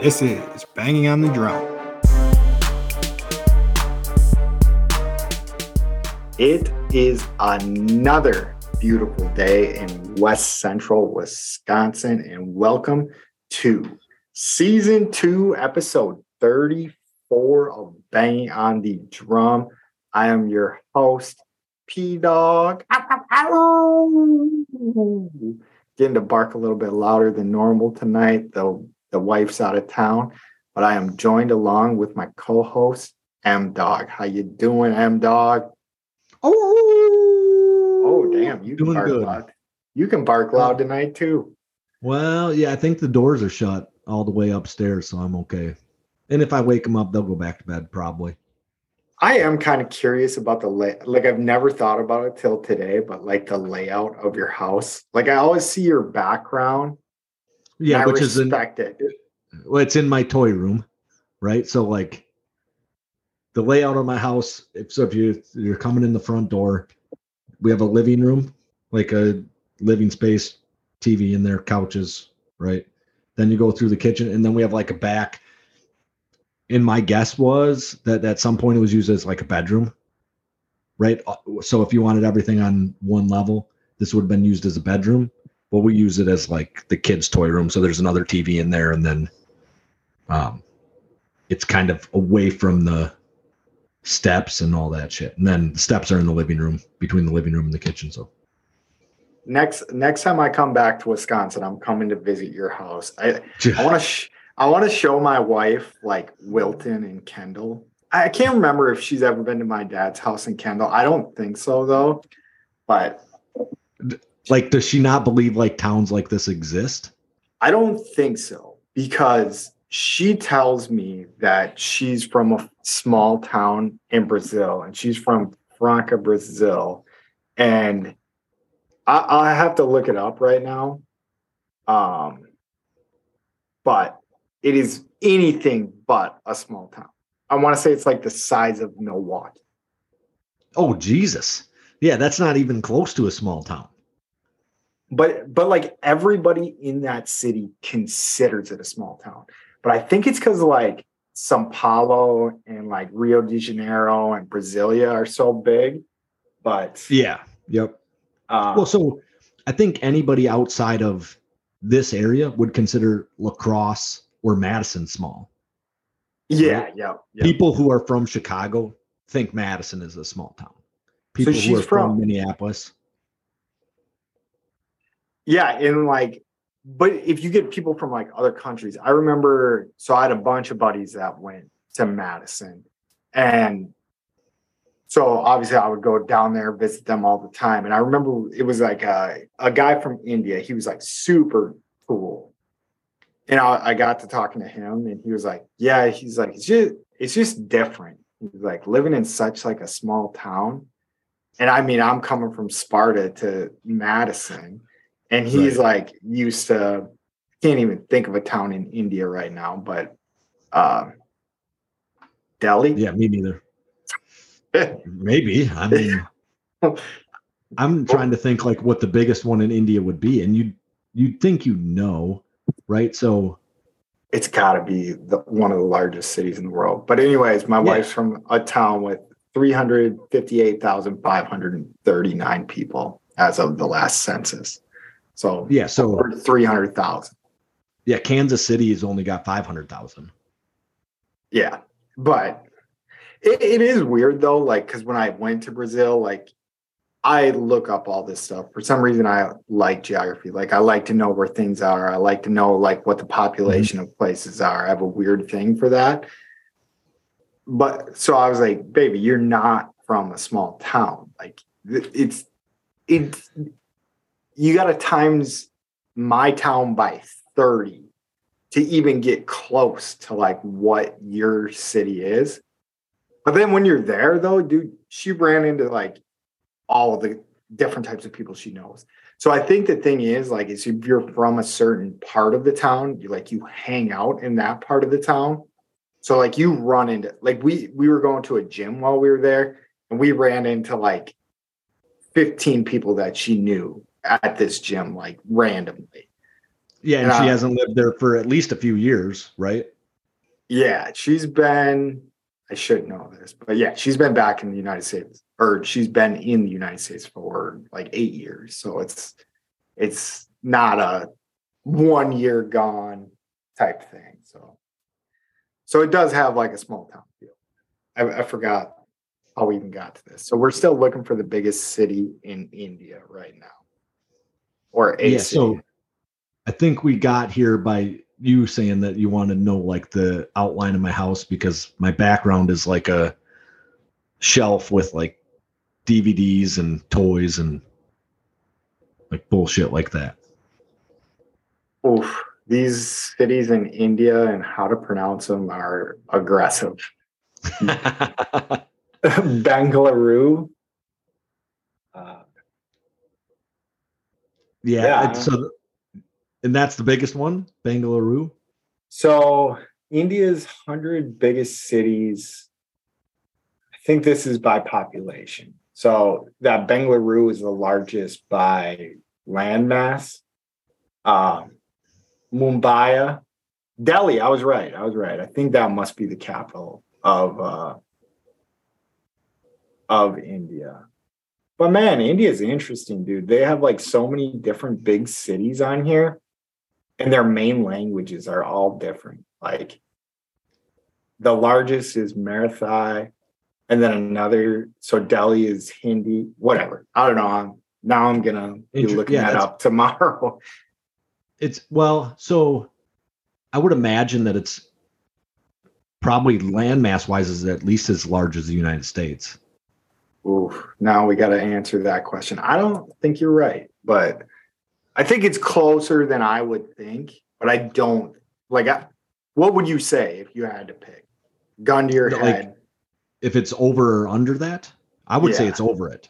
This is Banging on the Drum. It is another beautiful day in West Central Wisconsin, and welcome to season two, episode 34 of Banging on the Drum. I am your host, P Dog. Getting to bark a little bit louder than normal tonight, though the wife's out of town. But I am joined along with my co-host, M Dog. How you doing, M Dog? Oh, Oh, damn! You can Doing bark good. loud. You can bark loud tonight too. Well, yeah, I think the doors are shut all the way upstairs, so I'm okay. And if I wake them up, they'll go back to bed probably. I am kind of curious about the lay. Like I've never thought about it till today, but like the layout of your house. Like I always see your background. Yeah, which is in, it. well, it's in my toy room, right? So like the layout of my house. If so, if you you're coming in the front door, we have a living room, like a living space, TV in there, couches, right? Then you go through the kitchen, and then we have like a back. And my guess was that at some point it was used as like a bedroom, right? Uh, So if you wanted everything on one level, this would have been used as a bedroom. But we use it as like the kids' toy room. So there's another TV in there, and then um, it's kind of away from the steps and all that shit. And then the steps are in the living room, between the living room and the kitchen. So Next next time I come back to Wisconsin, I'm coming to visit your house. I I want to sh- I want to show my wife like Wilton and Kendall. I can't remember if she's ever been to my dad's house in Kendall. I don't think so though. But like, does she not believe like towns like this exist? I don't think so because she tells me that she's from a small town in Brazil and she's from Franca, Brazil. And I, I have to look it up right now. Um, but it is anything but a small town. I want to say it's like the size of Milwaukee. Oh Jesus. Yeah, that's not even close to a small town. But but like everybody in that city considers it a small town but i think it's because like sao paulo and like rio de janeiro and brasilia are so big but Yeah. Yep. uh, Well, so I think anybody outside of this area would consider La Crosse or Madison small. yeah yeah yeah People who are from Chicago think Madison is a small town. People who she's are from, from- Minneapolis. Yeah and like but if you get people from like other countries i remember so i had a bunch of buddies that went to madison and so obviously i would go down there visit them all the time and i remember it was like a, a guy from india he was like super cool. And I, I got to talking to him and he was like yeah he's like it's just it's just different. He's like living in such like a small town and i mean i'm coming from sparta to madison and he's like used to can't even think of a town in India right now, but um Delhi. Yeah, me neither. Maybe. I mean, I'm trying to think like what the biggest one in India would be, and you you'd think you know, right? So It's got to be the, one of the largest cities in the world. But anyways, my Yeah. wife's from a town with 358,539 people as of the last census. So yeah, so 300,000. yeah, Kansas City has only got five hundred thousand. Yeah, but it, it is weird though. Like, because when I went to Brazil, like I look up all this stuff. For some reason, I like geography. Like, I like to know where things are. I like to know like what the mm-hmm. population of places are. I have a weird thing for that. But so I was like, baby, you're not from a small town. Like, it's it's you got to times my town by 30 to even get close to like what your city is. But then when you're there though, dude, she ran into like all the different types of people she knows. So I think the thing is like is if you're from a certain part of the town, you like you hang out in that part of the town. So like you run into like we we were going to a gym while we were there and we ran into like 15 people that she knew at this gym like randomly. Yeah, and And, she uh, hasn't lived there for at least a few years, right? Yeah, she's been. I should know this, but yeah, she's been back in the United States, or she's been in the United States for like eight years. So it's it's not a one year gone type thing. So so it does have like a small town feel. I, I forgot how we even got to this. So we're still looking for the biggest city in India right now, or a yeah, so I think we got here by you saying that you want to know like the outline of my house because my background is like a shelf with like DVDs and toys and like bullshit like that. Oof, these cities in India and how to pronounce them are aggressive. Bengaluru. Uh, yeah, Yeah. and so and that's the biggest one, Bangalore. so India's hundred biggest cities. I think this is by population. So that Bengaluru is the largest by landmass. Um, Mumbai, Delhi. I was right. I was right. I think that must be the capital of uh, of India. But man, India's interesting, dude. They have like so many different big cities on here, and their main languages are all different. Like the largest is Marathi, and then another. So Delhi is Hindi. Whatever. I don't know. I'm, now I'm gonna be looking yeah, that up tomorrow. It's well, so I would imagine that it's probably landmass wise is at least as large as the United States. Oof, now we got to answer that question. I don't think you're right, but I think it's closer than I would think. But I don't like. I, what would you say if you had to pick? Gun to your like- head. If it's over or under that, I would say it's over it.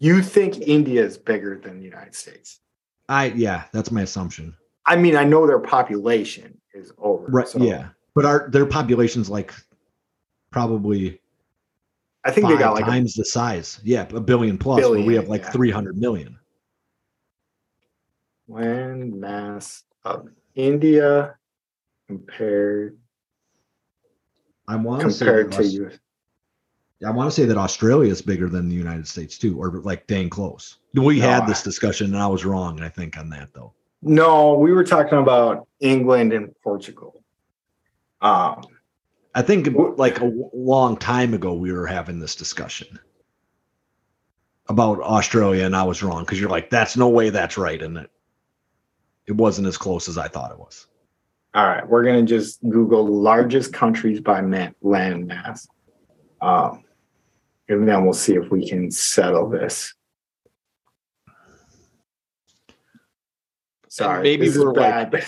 you think India is bigger than the United States? I yeah, that's my assumption. I mean, I know their population is over. Right. so Yeah. But our their population's like probably I think they got like a times the size. Yeah, a billion plus. where we have like yeah. 300 million. land mass of India compared I want to say compared that to Aus- you. I want to say that Australia is bigger than the United States too, or like dang close. We No, had this discussion, and I was wrong. I think on that though. No, we were talking about England and Portugal. Um, I think like a long time ago we were having this discussion about Australia, and I was wrong because you're like, "That's no way that's right," and it it wasn't as close as I thought it was. all right, we're gonna just Google largest countries by man, land mass, um, and then we'll see if we can settle this. Sorry, maybe this we're like- bad.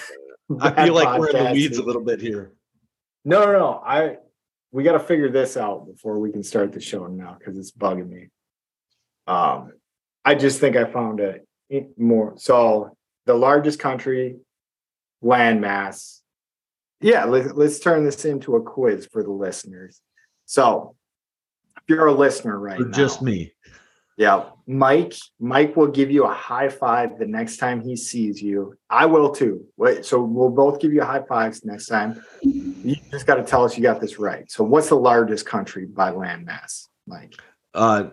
I feel like we're in the weeds a little bit here. No, no, no. I we got to figure this out before we can start the show now because it's bugging me. Um, I just think I found it more. So the largest country, landmass. Yeah, let's let's turn this into a quiz for the listeners. So if you're a listener right Or now, just me. Yeah, Mike. Mike will give you a high five the next time he sees you. I will too. Wait, so we'll both give you high fives next time. You just got to tell us you got this right. So, what's the largest country by landmass, Mike? Uh,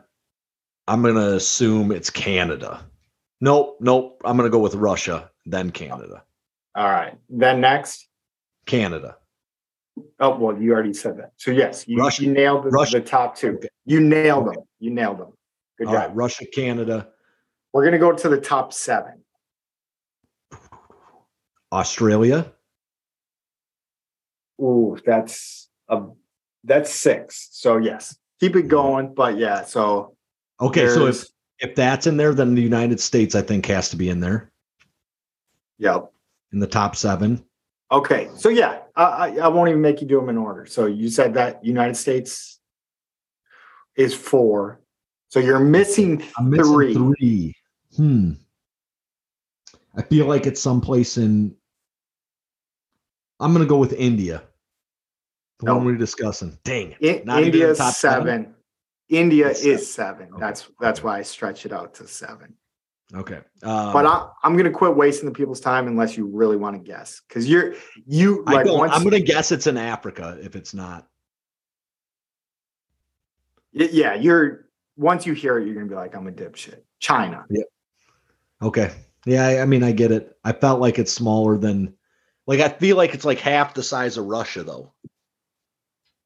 I'm gonna assume it's Canada. Nope, nope. I'm gonna go with Russia, then Canada. All right. Then next. Canada. Oh well, you already said that. So yes, you, Russia. you nailed the, the top two. You nailed them. You nailed them. Good All job. right, Russia, Canada, We're gonna go to the top seven. Australia. Ooh, that's a that's six. So yes, keep it going. But yeah, so Okay, so if if that's in there, then the United States I think has to be in there yep. in the top seven. Okay, so yeah, I, I, I won't even make you do them in order. So you said that United States is four. So you're missing missing three. three. Hmm. I feel like it's someplace in. I'm gonna go with India. The No. one we're discussing. Dang. I- Not even in India's seven. seven? India It's is seven. Okay. That's that's why I stretch it out to seven. Okay. Um, but I, I'm gonna quit wasting the people's time unless you really want to guess, because you're you like once I'm going to guess it's in Africa if it's not. yeah you're once you hear it you're gonna be like I'm a dipshit. China. Yeah. Okay. Yeah, I, I mean, I get it. I felt like it's smaller than, like, I feel like it's like half the size of Russia, though,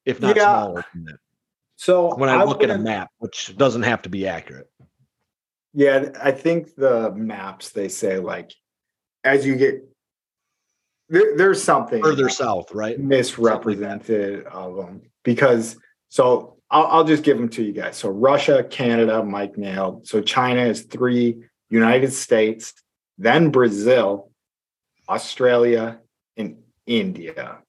if not Yeah. smaller than that. So When I, look at a map, which doesn't have to be accurate. Yeah, I think the maps they say like as you get there, there's something Further south, right? misrepresented of them because so I'll, I'll just give them to you guys. So Russia, Canada, Mike nailed. So China is three, United States, then Brazil, Australia, and India.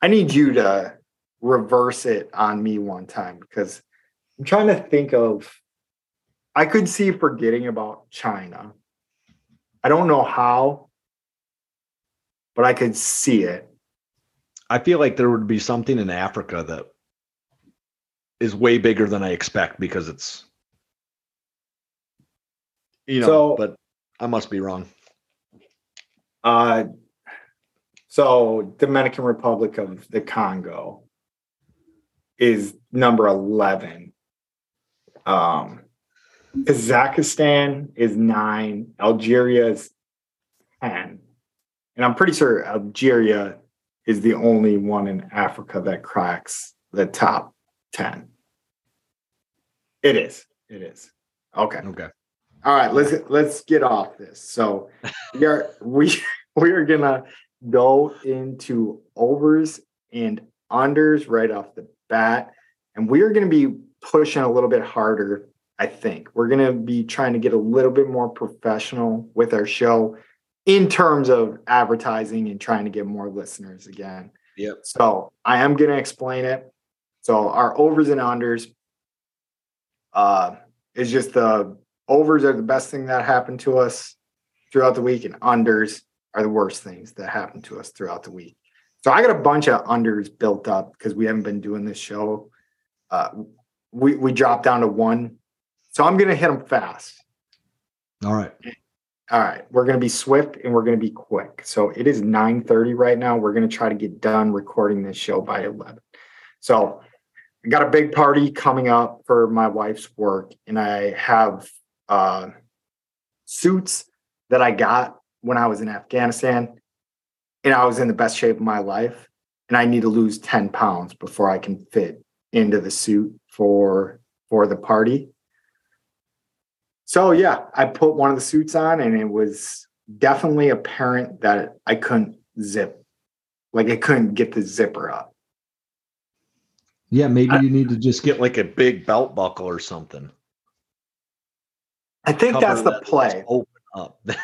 I need you to reverse it on me one time because I'm trying to think of. I could see forgetting about China. I don't know how, but I could see it. I feel like there would be something in Africa that is way bigger than I expect because it's, you know, So- but I must be wrong. Uh, so Dominican Republic of the Congo is number 11. Um, Kazakhstan is nine. Algeria is 10. And I'm pretty sure Algeria is the only one in Africa that cracks the top 10. It is. It is. Okay. Okay. All right, let's let's get off this. So we are we we are gonna go into overs and unders right off the bat, and we are gonna be pushing a little bit harder. I think we're gonna be trying to get a little bit more professional with our show in terms of advertising and trying to get more listeners again. Yep. So I am gonna explain it. So our overs and unders uh, is just the overs are the best thing that happened to us throughout the week, and unders are the worst things that happened to us throughout the week. So I got a bunch of unders built up because we haven't been doing this show. Uh, we we dropped down to one, so I'm gonna hit them fast. All right. All right, we're gonna be swift and we're gonna be quick. So it is 9:30 right now. We're gonna try to get done recording this show by 11. So I got a big party coming up for my wife's work, and I have uh, suits that I got when I was in Afghanistan, and I was in the best shape of my life. And I need to lose 10 pounds before I can fit into the suit for for the party. So yeah, I put one of the suits on, and it was definitely apparent that I couldn't zip, like I couldn't get the zipper up. Yeah, maybe I- you need to just get like a big belt buckle or something. I think Cover that's the that play. Open up.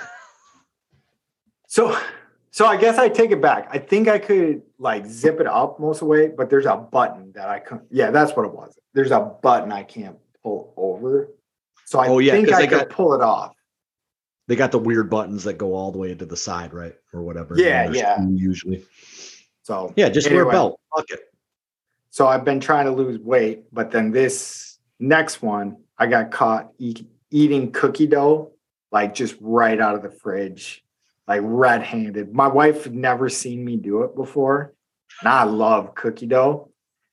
So, so I guess I take it back. I think I could like zip it up most of the way, but there's a button that I can. Yeah, that's what it was. There's a button I can't pull over. So I Oh, yeah, think 'cause I they could got- pull it off. they got the weird buttons that go all the way to the side, right? Or whatever. Yeah, yeah. Usually. So Yeah, just wear a belt. Fuck it. So I've been trying to lose weight, but then this next one, I got caught eat, eating cookie dough, like just right out of the fridge, like red handed. My wife had never seen me do it before. And I love cookie dough.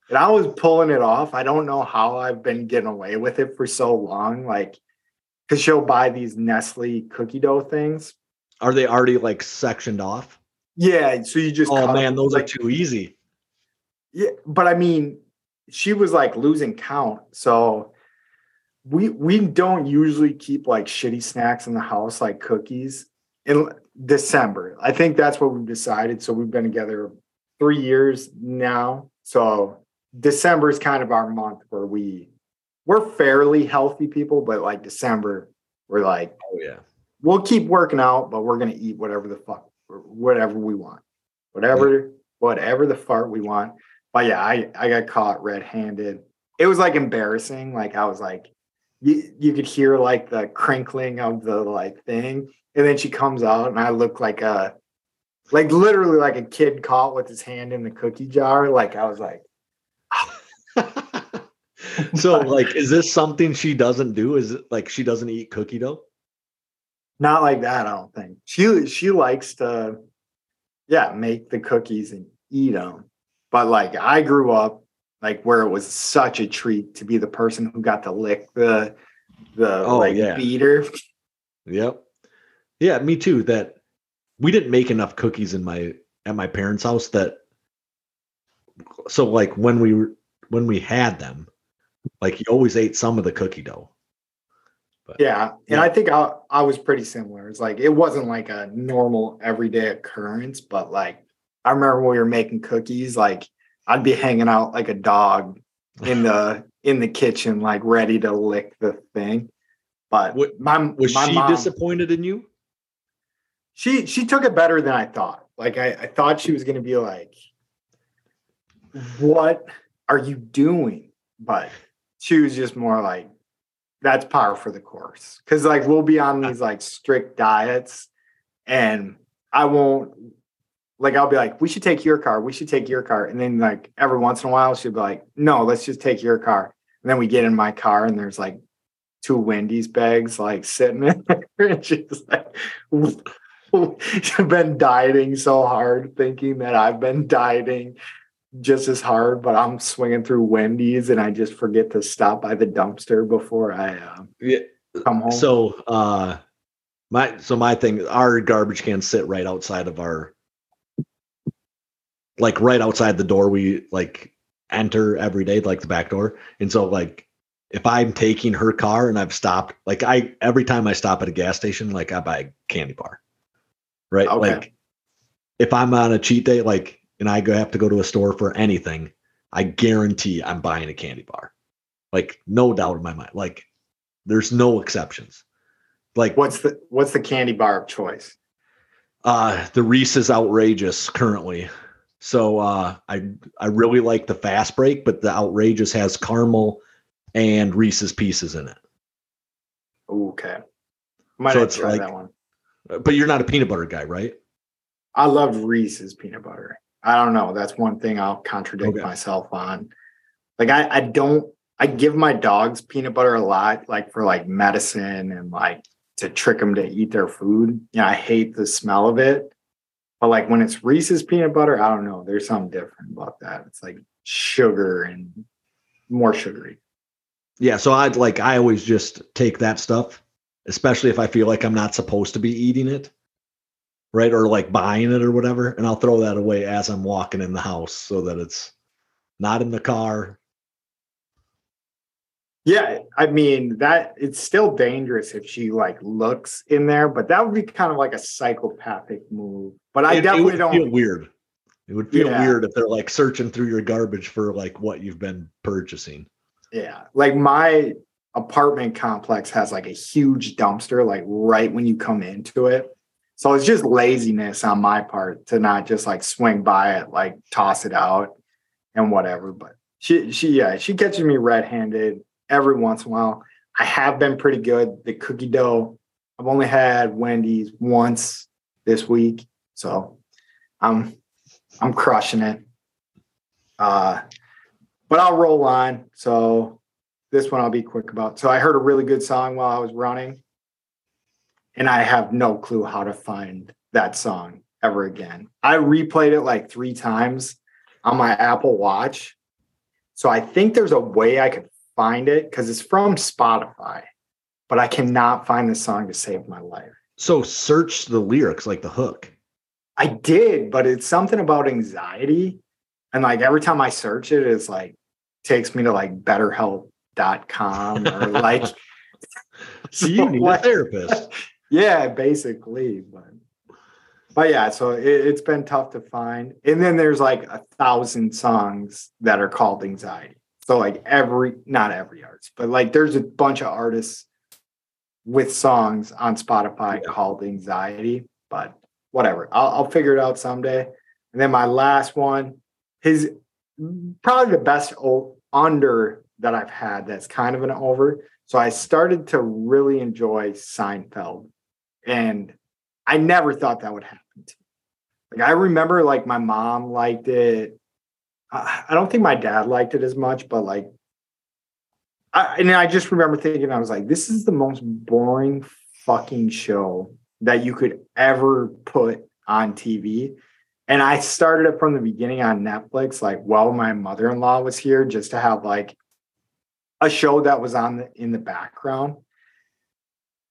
And I was pulling it off. I don't know how I've been getting away with it for so long. Like, because she'll buy these Nestle cookie dough things. Are they already like sectioned off? Yeah. So you just, Oh man, those like, are too easy. Yeah, but I mean, she was like losing count. So we we don't usually keep like shitty snacks in the house like cookies in December. I think that's what we've decided. So we've been together three years now. So December is kind of our month where we we're fairly healthy people, but like December, we're like, Oh yeah. we'll keep working out, but we're gonna eat whatever the fuck whatever we want. Whatever, whatever the fart we want. But yeah, I, I got caught red-handed. It was like embarrassing. Like I was like, you, you could hear like the crinkling of the like thing. And then she comes out and I look like a like literally like a kid caught with his hand in the cookie jar. Like I was like, so like is this something she doesn't do? Is it like she doesn't eat cookie dough? Not like that, I don't think. She she likes to, yeah, make the cookies and eat them. But like I grew up like where it was such a treat to be the person who got to lick the the Oh, like yeah. beater. Yep. Yeah, me too. That we didn't make enough cookies in my at my parents' house that so like when we were when we had them, like you always ate some of the cookie dough. But Yeah, and Yeah. I think I I was pretty similar. It's like it wasn't like a normal everyday occurrence, but like I remember when we were making cookies, like I'd be hanging out like a dog in the in the kitchen, like ready to lick the thing. But What- my was my she mom, disappointed in you? she she took it better than I thought. Like I, I thought she was gonna be like, "What are you doing?" But she was just more like, "That's par for the course." Because like we'll be on uh, these like strict diets, and I won't. Like I'll be like, "We should take your car. We should take your car," and then like every once in a while she'll be like, "No, let's just take your car." And then we get in my car, and there's like two Wendy's bags like sitting in there, and she's like. I've been dieting so hard, thinking that I've been dieting just as hard, but I'm swinging through Wendy's and I just forget to stop by the dumpster before I uh, Yeah. come home. So uh my so my thing, our garbage cans sit right outside of our like right outside the door we like enter every day, like the back door. And so like if I'm taking her car and I've stopped, like I every time I stop at a gas station, like I buy a candy bar. Right. Okay. Like if I'm on a cheat day, like and I go have to go to a store for anything, I guarantee I'm buying a candy bar. Like no doubt in my mind. Like there's no exceptions. Like what's the what's the candy bar of choice? uh the Reese's outrageous currently. So uh I I really like the fast break, but the outrageous has caramel and Reese's pieces in it. Okay. Might So have it's to try like- that one. But you're not a peanut butter guy, right? I love Reese's peanut butter. I don't know. That's one thing I'll contradict Okay. myself on. Like I, I don't I give my dogs peanut butter a lot, like for like medicine and like to trick them to eat their food. Yeah, I hate the smell of it. But like when it's Reese's peanut butter, I don't know. There's something different about that. It's like sugar and more sugary. Yeah, so I'd like I always just take that stuff, especially if I feel like I'm not supposed to be eating it, right? Or like buying it or whatever, and I'll throw that away as I'm walking in the house so that it's not in the car. Yeah, I mean that it's still dangerous if she like looks in there, but that would be kind of like a psychopathic move. But I It- it definitely would don't. feel weird. It would feel Yeah. weird if they're like searching through your garbage for like what you've been purchasing. Yeah. Like my apartment complex has like a huge dumpster, like right when you come into it. So it's just laziness on my part to not just like swing by it, like toss it out and whatever. But she, she, yeah, she catches me red handed every once in a while. I have been pretty good. The cookie dough, I've only had Wendy's once this week. So I'm, I'm crushing it. Uh, but I'll roll on. So this one I'll be quick about. So I heard a really good song while I was running, and I have no clue how to find that song ever again. I replayed it like three times on my Apple Watch. So I think there's a way I could find it because it's from Spotify, but I cannot find the song to save my life. So search the lyrics, like the hook. I did, but it's something about anxiety. And like every time I search it, it's like takes me to like betterhelp.com or like So you need a therapist. yeah, basically. But but yeah, so it, it's been tough to find. And then there's like a thousand songs that are called anxiety. So like every not every artist, but like there's a bunch of artists with songs on Spotify Yeah. called anxiety. But whatever, I'll, I'll figure it out someday. And then my last one, his probably the best o- under that I've had. That's kind of an over. So I started to really enjoy Seinfeld, and I never thought that would happen. To me. Like I remember, like my mom liked it. I, I don't think my dad liked it as much, but like, I, and I just remember thinking, I was like, this is the most boring fucking show that you could ever put on TV. And I started it from the beginning on Netflix, like while my mother-in-law was here, just to have like a show that was on the, in the background.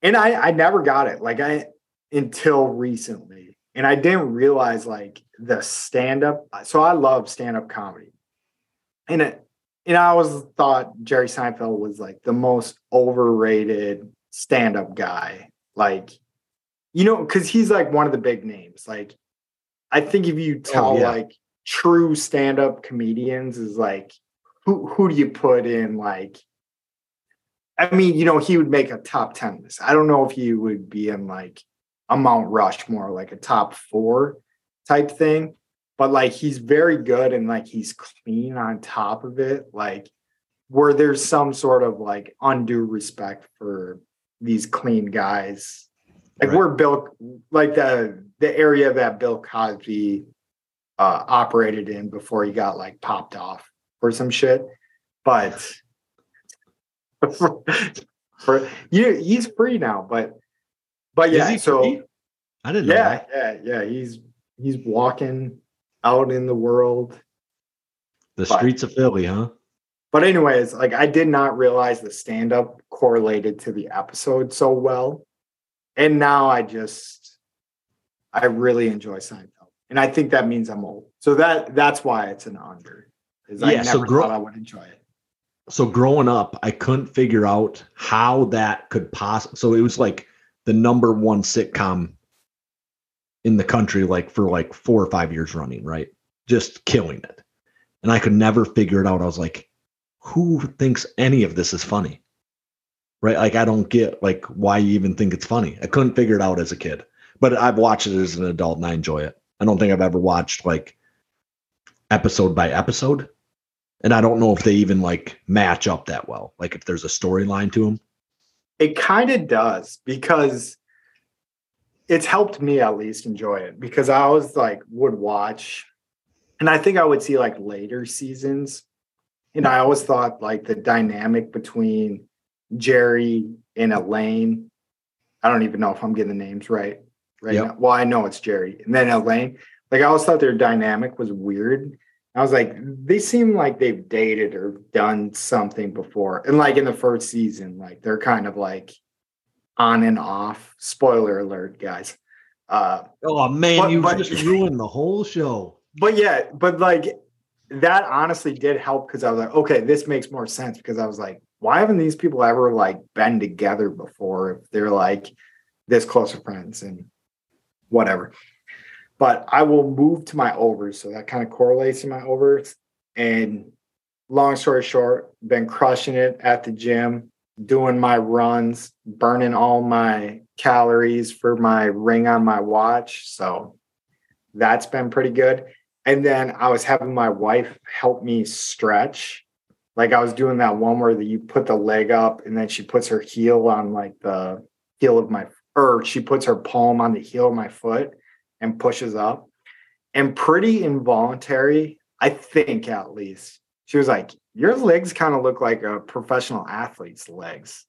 And I I never got it like I until recently. And I didn't realize like the stand-up. So I love stand-up comedy. And it and I always thought Jerry Seinfeld was like the most overrated stand-up guy. Like, you know, because he's like one of the big names. Like, I think if you oh, tell oh, yeah. like true stand-up comedians is like who who do you put in like I mean, you know, he would make a top 10 list. I don't know if he would be in like a Mount Rushmore, like a top four type thing, but like he's very good and like he's clean on top of it. Like where there's some sort of like undue respect for these clean guys. Like right. we're Bill, like the the area that Bill Cosby uh, operated in before he got like popped off or some shit. But for, for you, he's free now. But but yeah, so free? I didn't. Yeah, yeah, yeah. He's he's walking out in the world. The but, streets of Philly, huh? But anyways, like I did not realize the stand up correlated to the episode so well. And now I just I really enjoy Seinfeld. And I think that means I'm old. So that that's why it's an under. Is yeah, I never so grow- thought I would enjoy it. So growing up, I couldn't figure out how that could possibly so it was like the number one sitcom in the country like for like four or five years running, right? Just killing it. And I could never figure it out. I was like, who thinks any of this is funny? Right? Like I don't get like why you even think it's funny. I couldn't figure it out as a kid. But I've watched it as an adult and I enjoy it. I don't think I've ever watched like episode by episode. And I don't know if they even like match up that well. Like if there's a storyline to them. It kind of does because it's helped me at least enjoy it because I always like would watch and I think I would see like later seasons. And I always thought like the dynamic between Jerry and Elaine. I don't even know if I'm getting the names right. Right yep. now. Well, I know it's Jerry. And then Elaine. Like I always thought their dynamic was weird. I was like, they seem like they've dated or done something before. And like in the first season, like they're kind of like on and off. Spoiler alert, guys. Uh, oh man, but, you but, just ruined the whole show. But yeah, but like that honestly did help because I was like, okay, this makes more sense because I was like, why haven't these people ever like been together before if they're like this close of friends and whatever. But I will move to my overs, so that kind of correlates to my overs. And long story short, been crushing it at the gym doing my runs, burning all my calories for my ring on my watch. So that's been pretty good. And then I was having my wife help me stretch. Like I was doing that one where you put the leg up and then she puts her heel on like the heel of my or she puts her palm on the heel of my foot and pushes up. And pretty involuntary, I think at least. She was like, your legs kind of look like a professional athlete's legs.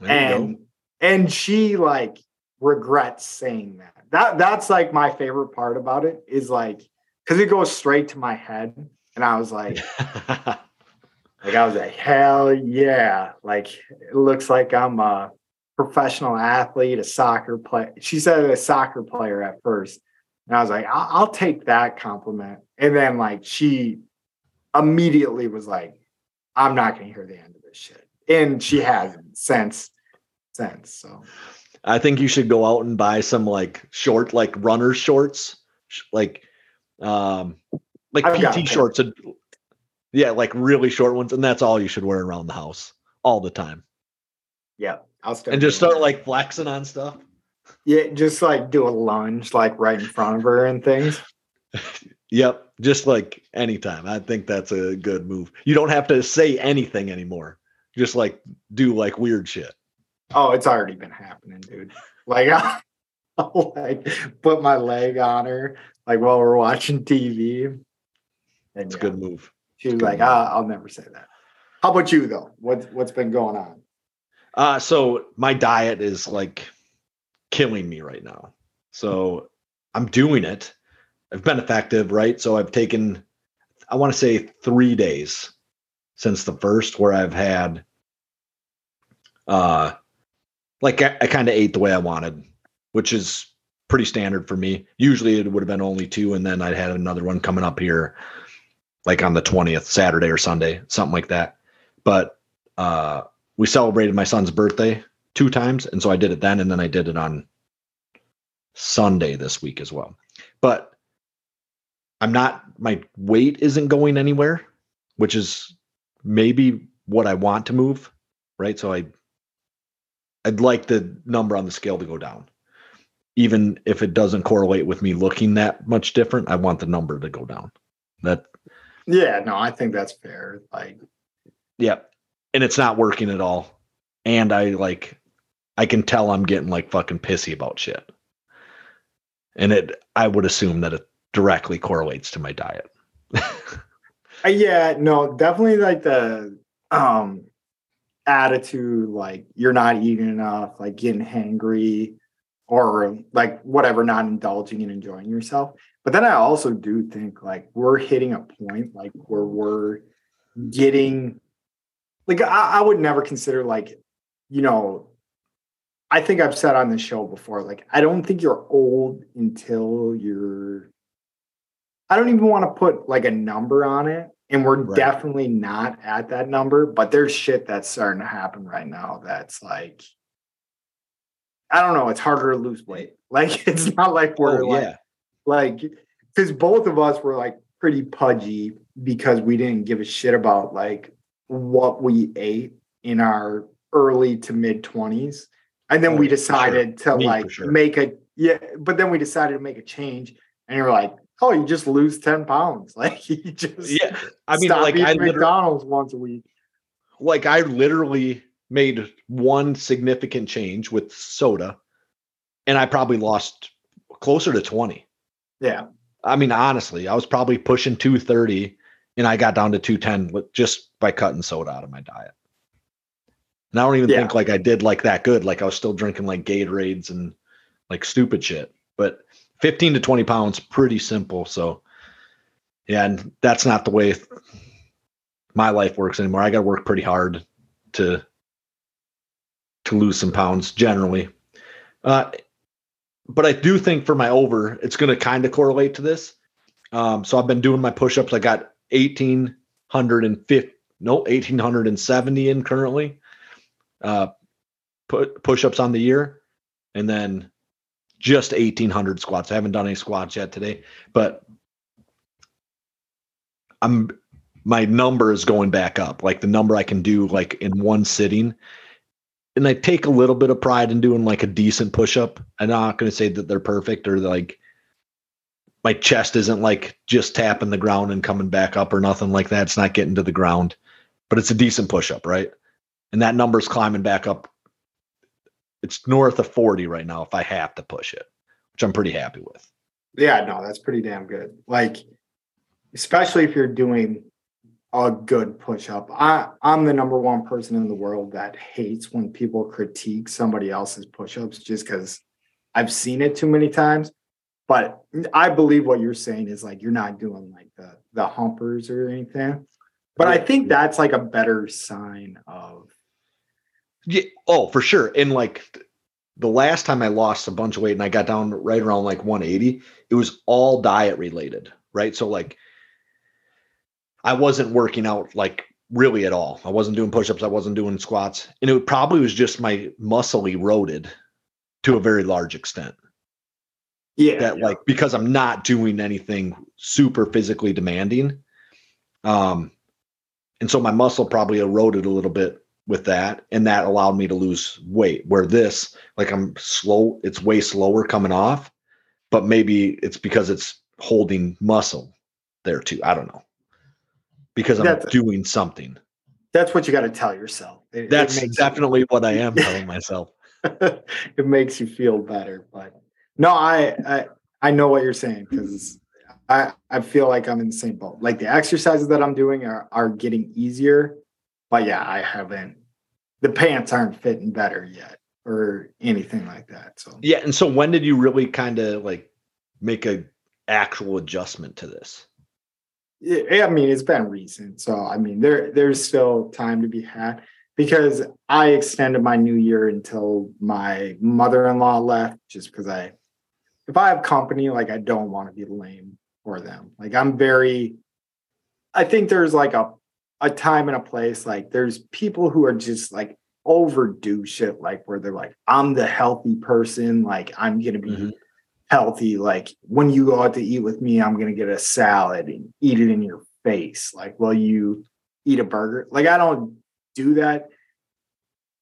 and and she like regrets saying that. That that's like my favorite part about it is like because it goes straight to my head. And I was like, like I was like, hell yeah. Like it looks like I'm a professional athlete, a soccer player. She said a soccer player at first. And I was like, I'll, I'll take that compliment. And then like she immediately was like, I'm not going to hear the end of this shit. And she hasn't since, since. So I think you should go out and buy some like short, like runner shorts, like, um, like I've PT shorts. And, yeah, like really short ones. And that's all you should wear around the house all the time. Yeah. I'll start. And just start that. like flexing on stuff. Yeah. Just like do a lunge, like right in front of her and things. Yep, just like anytime. I think that's a good move. You don't have to say anything anymore. Just like do like weird shit. Oh, it's already been happening, dude. Like I will like put my leg on her like while we're watching TV. And it's yeah, a good move. She was like, ah, I'll never say that. How about you though? What's what's been going on? Uh so my diet is like killing me right now. So I'm doing it. I've been effective, right? So I've taken, I want to say three days since the first where I've had, uh, like I, I kind of ate the way I wanted, which is pretty standard for me. Usually it would have been only two, and then I'd had another one coming up here, like on the 20th, Saturday or Sunday, something like that. But uh, we celebrated my son's birthday two times, and so I did it then, and then I did it on Sunday this week as well. But I'm not, my weight isn't going anywhere, which is maybe what I want to move, right? So I, I'd like the number on the scale to go down. Even if it doesn't correlate with me looking that much different, I want the number to go down. That, yeah, no, I think that's fair. Like, yeah. And it's not working at all. And I like, I can tell I'm getting like fucking pissy about shit. And it, I would assume that it directly correlates to my diet. Uh, yeah, no, definitely like the um attitude, like you're not eating enough, like getting hangry, or like whatever, not indulging and enjoying yourself. But then I also do think like we're hitting a point like where we're getting like I, I would never consider like, you know, I think I've said on the show before, like I don't think you're old until you're I don't even want to put like a number on it. And we're right. definitely not at that number, but there's shit that's starting to happen right now that's like I don't know, it's harder to lose weight. Like it's not like we're oh, like yeah. like because both of us were like pretty pudgy because we didn't give a shit about like what we ate in our early to mid 20s and then oh, we decided sure. to Me, like sure. make a yeah but then we decided to make a change and you're like oh, you just lose 10 pounds. Like you just yeah. I mean, like I McDonald's once a week. Like I literally made one significant change with soda, and I probably lost closer to 20. Yeah. I mean, honestly, I was probably pushing 230 and I got down to 210 just by cutting soda out of my diet. And I don't even yeah. think like I did like that good. Like I was still drinking like Gatorades and like stupid shit. But 15 to 20 pounds, pretty simple. So, yeah, and that's not the way my life works anymore. I got to work pretty hard to to lose some pounds generally. Uh, but I do think for my over, it's going to kind of correlate to this. Um, so I've been doing my push-ups. I got 1850, no, 1870 in currently. Uh, put push-ups on the year, and then just 1800 squats. I haven't done any squats yet today, but I'm my number is going back up. Like the number I can do like in one sitting. And I take a little bit of pride in doing like a decent push up. I'm not going to say that they're perfect or like my chest isn't like just tapping the ground and coming back up or nothing like that. It's not getting to the ground, but it's a decent push up, right? And that number's climbing back up it's north of 40 right now if I have to push it, which I'm pretty happy with. Yeah, no, that's pretty damn good. Like, especially if you're doing a good push up. I, I'm the number one person in the world that hates when people critique somebody else's push ups just because I've seen it too many times. But I believe what you're saying is like you're not doing like the the humpers or anything. But I think that's like a better sign of yeah. Oh, for sure. And like the last time I lost a bunch of weight and I got down right around like 180, it was all diet related, right? So like I wasn't working out like really at all. I wasn't doing push-ups, I wasn't doing squats, and it probably was just my muscle eroded to a very large extent. Yeah. That yeah. like because I'm not doing anything super physically demanding. Um and so my muscle probably eroded a little bit with that and that allowed me to lose weight. Where this like i'm slow it's way slower coming off but maybe it's because it's holding muscle there too. I don't know. Because i'm that's, doing something. That's what you got to tell yourself. It, that's it definitely you, what i am telling myself. It makes you feel better but no i i, I know what you're saying because I, I feel like I'm in the same boat. Like the exercises that I'm doing are, are getting easier but yeah, I haven't. The pants aren't fitting better yet. or anything like that. So Yeah, and so when did you really kind of like make a actual adjustment to this? Yeah, I mean, it's been recent. So I mean, there there's still time to be had because I extended my new year until my mother-in-law left just because I if I have company, like I don't want to be lame for them. Like I'm very I think there's like a a time and a place. Like there's people who are just like overdo shit, like where they're like, I'm the healthy person, like I'm gonna be Mhm. healthy. Like when you go out to eat with me, I'm gonna get a salad and eat it in your face. Like, while you eat a burger. Like I don't do that.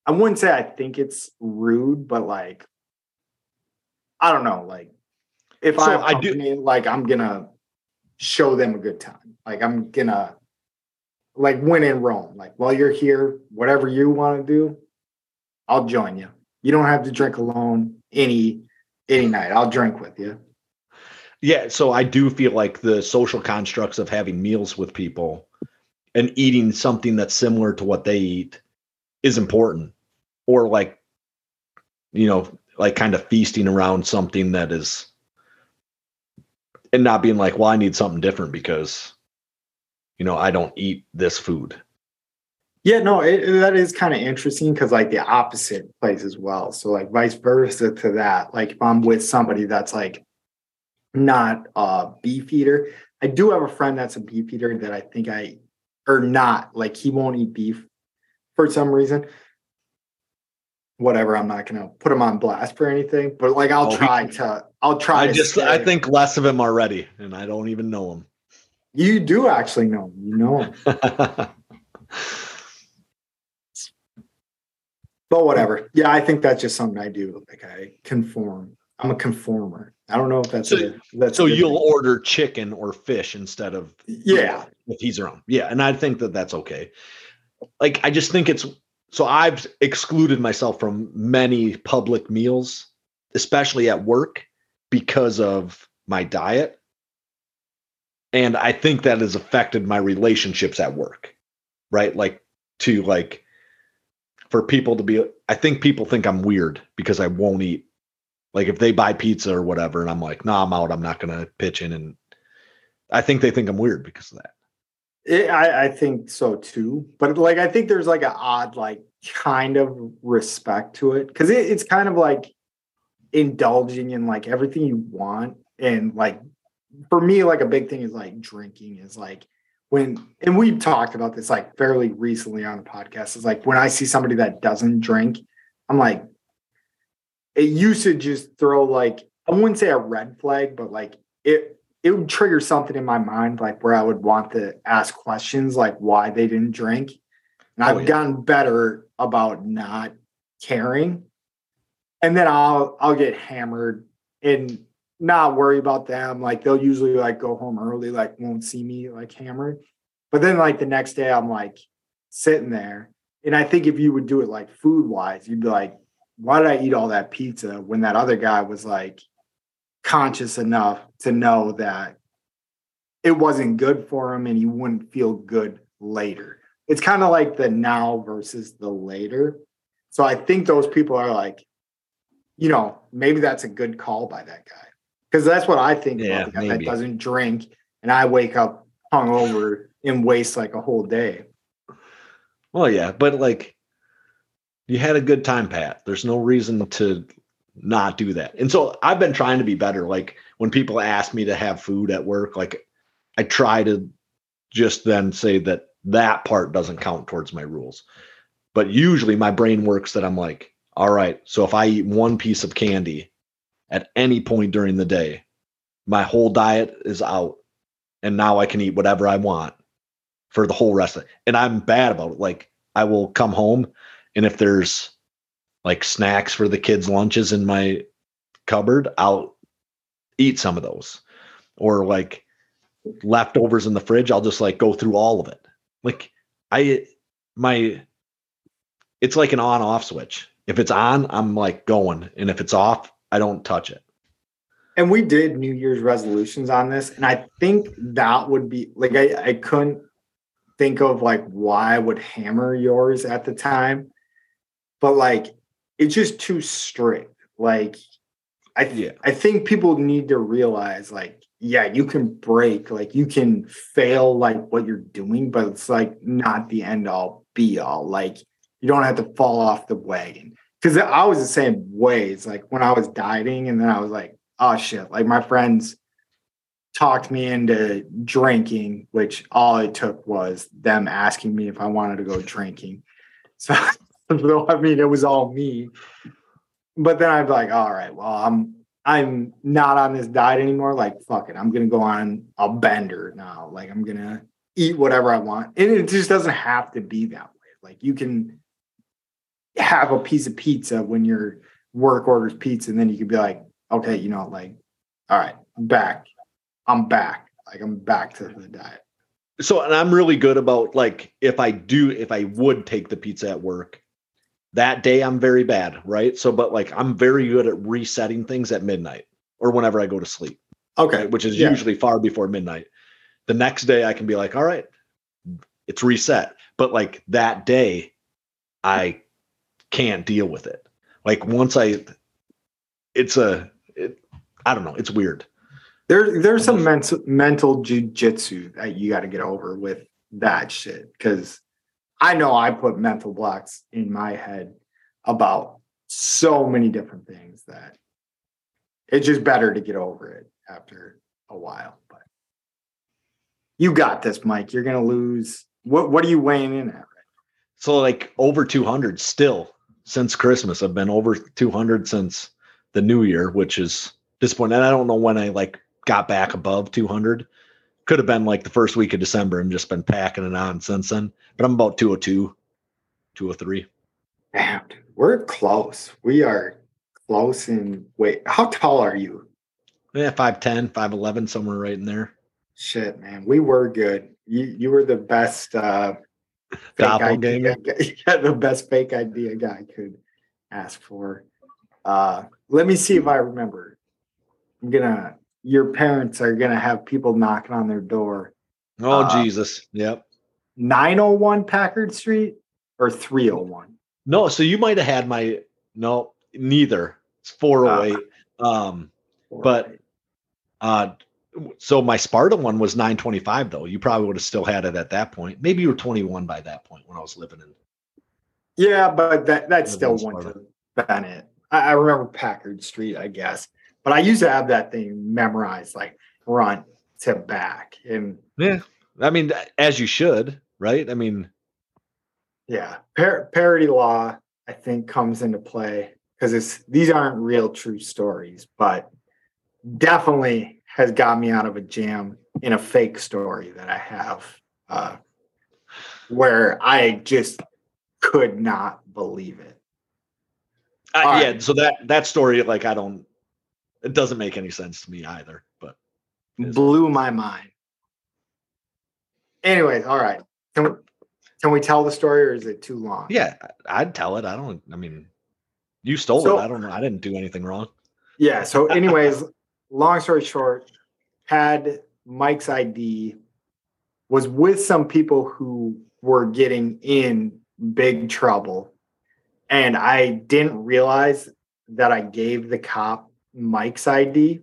I wouldn't say I think it's rude, but like I don't know. Like if So I I do- like I'm gonna show them a good time. Like I'm gonna like when in Rome. Like while you're here, whatever you want to do, I'll join you. You don't have to drink alone any any night. I'll drink with you. Yeah, so I do feel like the social constructs of having meals with people and eating something that's similar to what they eat is important. Or like, you know, like kind of feasting around something that is and not being like, well, I need something different because you know, I don't eat this food. Yeah, no, it, that is kind of interesting because like the opposite plays as well. So like vice versa to that. Like if I'm with somebody that's like not a beef eater, I do have a friend that's a beef eater that I think I or not like he won't eat beef for some reason. Whatever, I'm not gonna put him on blast for anything, but like I'll Oh, he- try to. I'll try. I just I think less of him already, and I don't even know him. You do actually know. him. You know. him. But whatever. Yeah, I think that's just something I do. Like I conform. I'm a conformer. I don't know if that's So- a, that's so you'll thing. order chicken or fish instead of yeah if he's around. Yeah, and I think that that's okay. Like I just think it's so I've excluded myself from many public meals, especially at work because of my diet. And I think that has affected my relationships at work. Right? Like to like for people to be I think people think I'm weird because I won't eat like if they buy pizza or whatever and I'm like, "No, I'm out. I'm not going to pitch in and I think they think I'm weird because of that. It- I, I think so too. But like I think there's like an odd like kind of respect to it because it, it's kind of like indulging in like everything you want and like for me like a big thing is like drinking is like when and we've talked about this like fairly recently on the podcast is like when I see somebody that doesn't drink, I'm like it used to just throw like I wouldn't say a red flag, but like it it would trigger something in my mind, like where I would want to ask questions like why they didn't drink. And Oh, I've yeah. gotten better about not caring. And then I'll I'll get hammered and not worry about them. Like they'll usually like go home early, like won't see me like hammered. But then like the next day I'm like sitting there. And I think if you would do it like food wise, you'd be like, why did I eat all that pizza when that other guy was like conscious enough to know that it wasn't good for him and he wouldn't feel good later. It's kind of like the now versus the later. So I think those people are like, you know, maybe that's a good call by that guy. Because that's what I think Yeah, about the guy maybe. that doesn't drink and I wake up hungover and waste like a whole day. Well, yeah, but like you had a good time, Pat. There's no reason to not do that. And so I've been trying to be better. Like when people ask me to have food at work, like I try to just then say that that part doesn't count towards my rules. But usually my brain works that I'm like, all right, so if I eat one piece of candy at any point during the day, my whole diet is out. And now I can eat whatever I want for the whole rest of it. And I'm bad about it. Like I will come home and if there's like snacks for the kids' lunches in my cupboard, I'll eat some of those. Or like leftovers in the fridge, I'll just like go through all of it. Like I my it's like an on off switch. If it's on, I'm like going. And if it's off, I don't touch it. And we did New Year's resolutions on this. And I think that would be like, I, I couldn't think of like why I would hammer yours at the time. But like, it's just too strict. Like I th- Yeah. I think people need to realize like yeah, you can break, like you can fail like what you're doing, but it's like not the end all be all. Like you don't have to fall off the wagon. Cause I was the same way. It's like when I was dieting and then I was like, oh shit. Like my friends talked me into drinking, which all it took was them asking me if I wanted to go drinking. So, I mean, it was all me. But then be like, all right, well, I'm I'm not on this diet anymore. Like, fuck it, I'm gonna go on a bender now. Like, I'm gonna eat whatever I want, and it just doesn't have to be that way. Like, you can have a piece of pizza when your work orders pizza, and then you could be like, okay, you know, like, all right, I'm back. I'm back. Like, I'm back to the diet. so and I'm really good about like if I do if I would take the pizza at work, that day I'm very bad, right? So but like I'm very good at resetting things at midnight or whenever I go to sleep, Okay, right? which is Yeah. usually far before midnight. The next day I can be like, all right, it's reset. But like that day, I can't deal with it. Like once I it's a it, I don't know, it's weird. There, there's some um, mental mental jujitsu that you got to get over with that shit. Because I know I put mental blocks in my head about so many different things that it's just better to get over it after a while. But you got this, Mike. You're gonna lose. What What are you weighing in at? Right So like over 200 still since Christmas. I've been over 200 since the new year, which is disappointing. And I don't know when I like got back above 200. Could have been like the first week of December and just been packing it on since then. But I'm about 202, 203. Damn, dude, we're close. We are close. In wait, how tall are you? Yeah, 5'10, 5'11, somewhere right in there. Shit, man, we were good. You you were the best uh Doppelganger. yeah, the best fake idea guy could ask for. Uh let me see if I remember. I'm gonna your parents are gonna have people knocking on their door. Oh, Uh, Jesus. Yep. 901 Packard Street or 301? No, so you might have had my, no, neither. It's 408. um, But- Uh, so my Sparta one was 925 though. You probably would have still had it at that point. Maybe you were 21 by that point when I was living in. Yeah, but that that still went to Bennett. I, I remember Packard Street, I guess. But I used to have that thing memorized like front to back. And Yeah, I mean, as you should, right? I mean, yeah, par- parody law, I think, comes into play because it's these aren't real true stories, but definitely has got me out of a jam in a fake story that I have uh, where I just could not believe it. I, All yeah. right. So that that story, like, I don't. It doesn't make any sense to me either. But blew my mind. Anyways, all right. Can we, can we tell the story or is it too long? yeah, I'd tell it. I don't. I mean, you stole So- it. I don't know. I didn't do anything wrong. Yeah. So, anyways, long story short, had Mike's ID, was with some people who were getting in big trouble. And I didn't realize that I gave the cop Mike's ID.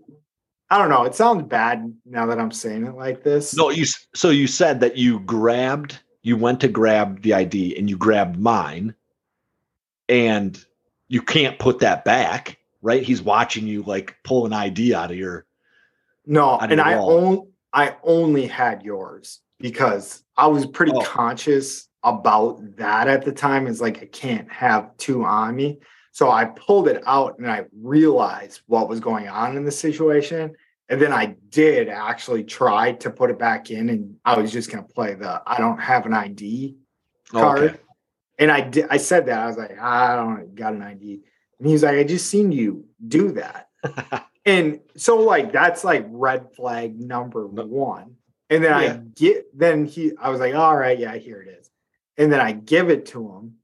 I don't know. It sounds bad now that I'm saying it like this. No, you. So you said that you grabbed. You went to grab the ID and you grabbed mine, and you can't put that back, right? He's watching you like pull an ID out of your. No, of and your I only I only had yours because I was pretty Oh. conscious about that at the time. Is like I can't have two on me. So I pulled it out and I realized what was going on in the situation. And then I did actually try to put it back in and I was just gonna play the I don't have an ID oh, card. Okay. And I did I said that. I was like, I don't got an ID. And he was like, I just seen you do that. And so like that's like red flag number one. And then Yeah. I get then he I was like, all right, yeah, here it is. And then I give it to him.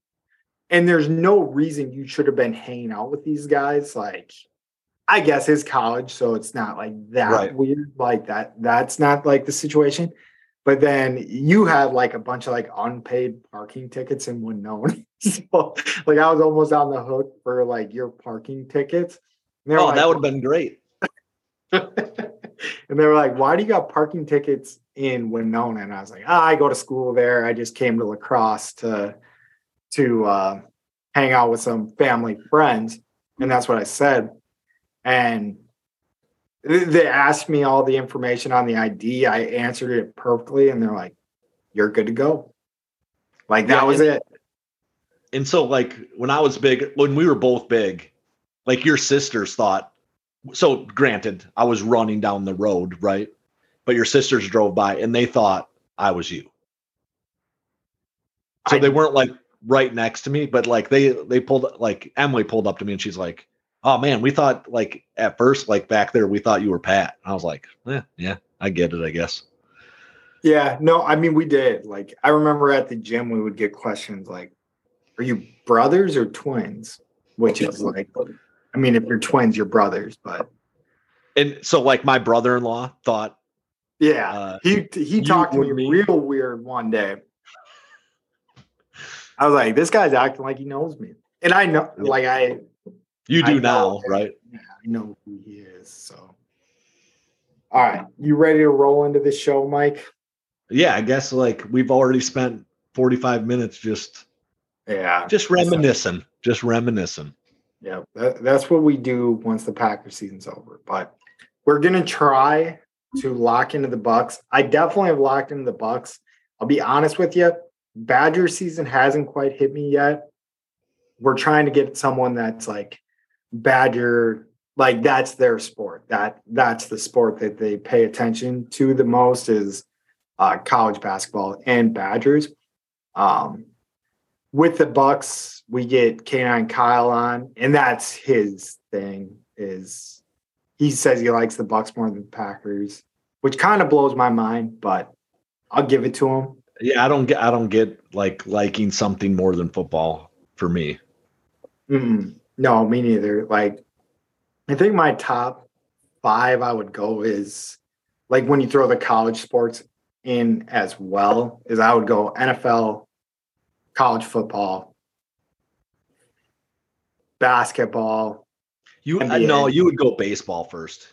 And there's no reason you should have been hanging out with these guys. Like, I guess it's college, so it's not like that Right. weird. Like that, that's not like the situation. But then you had like a bunch of like unpaid parking tickets in Winona. so like I was almost on the hook for like your parking tickets. Oh, like, that would have been great. and they were like, "Why do you got parking tickets in Winona?" And I was like, oh, "I go to school there. I just came to La Crosse to to uh, hang out with some family friends." And that's what I said. And they asked me all the information on the ID. I answered it perfectly, and they're like, "You're good to go." Like that yeah, was it. And so, like when I was big, when we were both big, like your sisters thought so granted, I was running down the road, right? But your sisters drove by and they thought I was you. So I, they weren't like right next to me, but like they they pulled like Emily pulled up to me and she's like, "Oh man, we thought like at first like back there we thought you were Pat." I was like, "Yeah, yeah, I get it, I guess." Yeah, no, I mean we did. Like I remember at the gym we would get questions like, "Are you brothers or twins?" Which is like I mean, if you're twins, you're brothers, but and so like my brother-in-law thought yeah uh, he he talked to me, me. real weird one day. I was like this guy's acting like he knows me. And i know yeah. like i you do I now right? Yeah i know who he is so. All right you ready to roll into the show mike? Yeah i guess like we've already spent 45 minutes just yeah just reminiscing just reminiscing yeah, that, that's what we do once the Packer season's over. But we're gonna try to lock into the Bucks. I definitely have locked into the Bucks. I'll be honest with you, Badger season hasn't quite hit me yet. We're trying to get someone that's like Badger, like that's their sport. That that's the sport that they pay attention to the most is uh, college basketball and Badgers. Um, with the Bucks, we get K9 Kyle on, and that's his thing. Is he says he likes the Bucks more than the Packers, which kind of blows my mind, but I'll give it to him. Yeah, I don't get I don't get like liking something more than football for me. Mm-mm. No, me neither. Like, I think my top five I would go is like when you throw the college sports in as well, is I would go NFL, college football, basketball. You uh, no, you would go baseball first,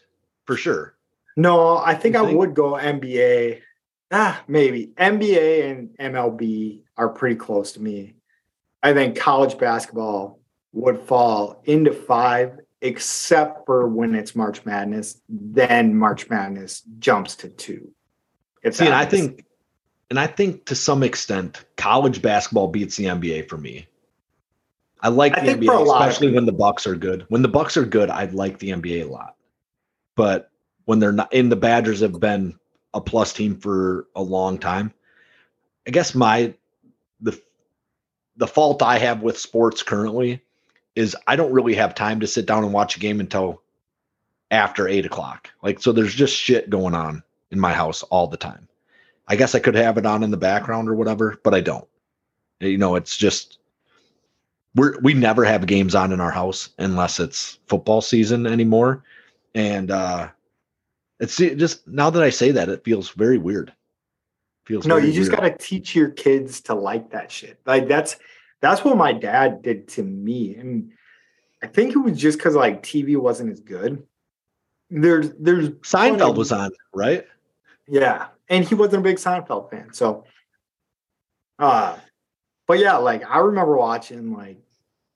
for sure. No, I think, think I would go NBA. Ah, maybe NBA and MLB are pretty close to me. I think college basketball would fall into five, except for when it's March Madness. Then March Madness jumps to two. See, and I think and I think to some extent, college basketball beats the NBA for me. I like I the NBA, especially when the Bucks are good. When the Bucks are good, I like the NBA a lot. But when they're not, in the Badgers have been a plus team for a long time. I guess my the the fault I have with sports currently is I don't really have time to sit down and watch a game until after eight o'clock. Like so, there's just shit going on in my house all the time. I guess I could have it on in the background or whatever, but I don't. You know, it's just we're we never have games on in our house unless it's football season anymore. And uh it's just now that I say that, it feels very weird. Feels no, you just got to teach your kids to like that shit. Like that's that's what my dad did to me, and I think it was just because like TV wasn't as good. There's there's Seinfeld was on, right? Yeah, and he wasn't a big Seinfeld fan. So, uh, but yeah, like I remember watching like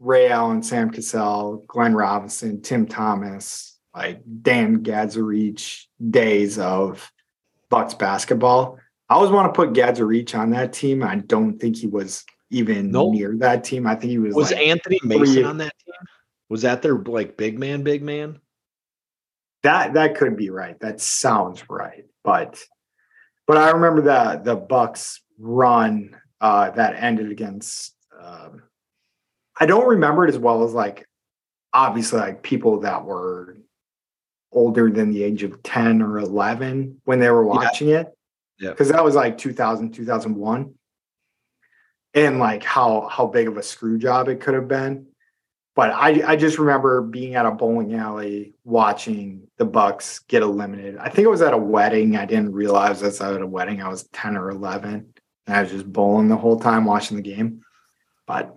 Ray Allen, Sam Cassell, Glenn Robinson, Tim Thomas, like Dan Gadzuric days of Bucks basketball. I always want to put Gadzuric on that team. I don't think he was even nope. near that team. I think he was. Was like Anthony Mason three, on that team? Was that their like big man, big man? That that could be right. That sounds right. But but I remember that the Bucks run uh, that ended against. Um, I don't remember it as well as like obviously like people that were older than the age of 10 or 11 when they were watching yeah. it. Yeah. Cause that was like 2000, 2001. And like how, how big of a screw job it could have been but I, I just remember being at a bowling alley watching the Bucks get eliminated. I think it was at a wedding. I didn't realize I was at a wedding. I was 10 or 11. And I was just bowling the whole time watching the game. But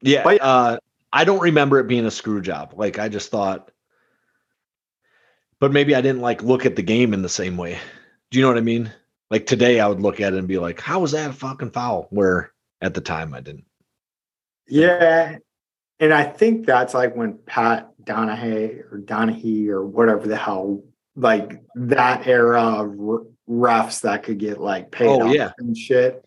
Yeah, But- uh, I don't remember it being a screw job. Like I just thought, but maybe I didn't like look at the game in the same way. Do you know what I mean? Like today, I would look at it and be like, "How was that a fucking foul?" Where at the time I didn't. Yeah. And I think that's like when Pat Donahue or Donahue or whatever the hell, like that era of refs that could get like paid Oh, off yeah. and shit.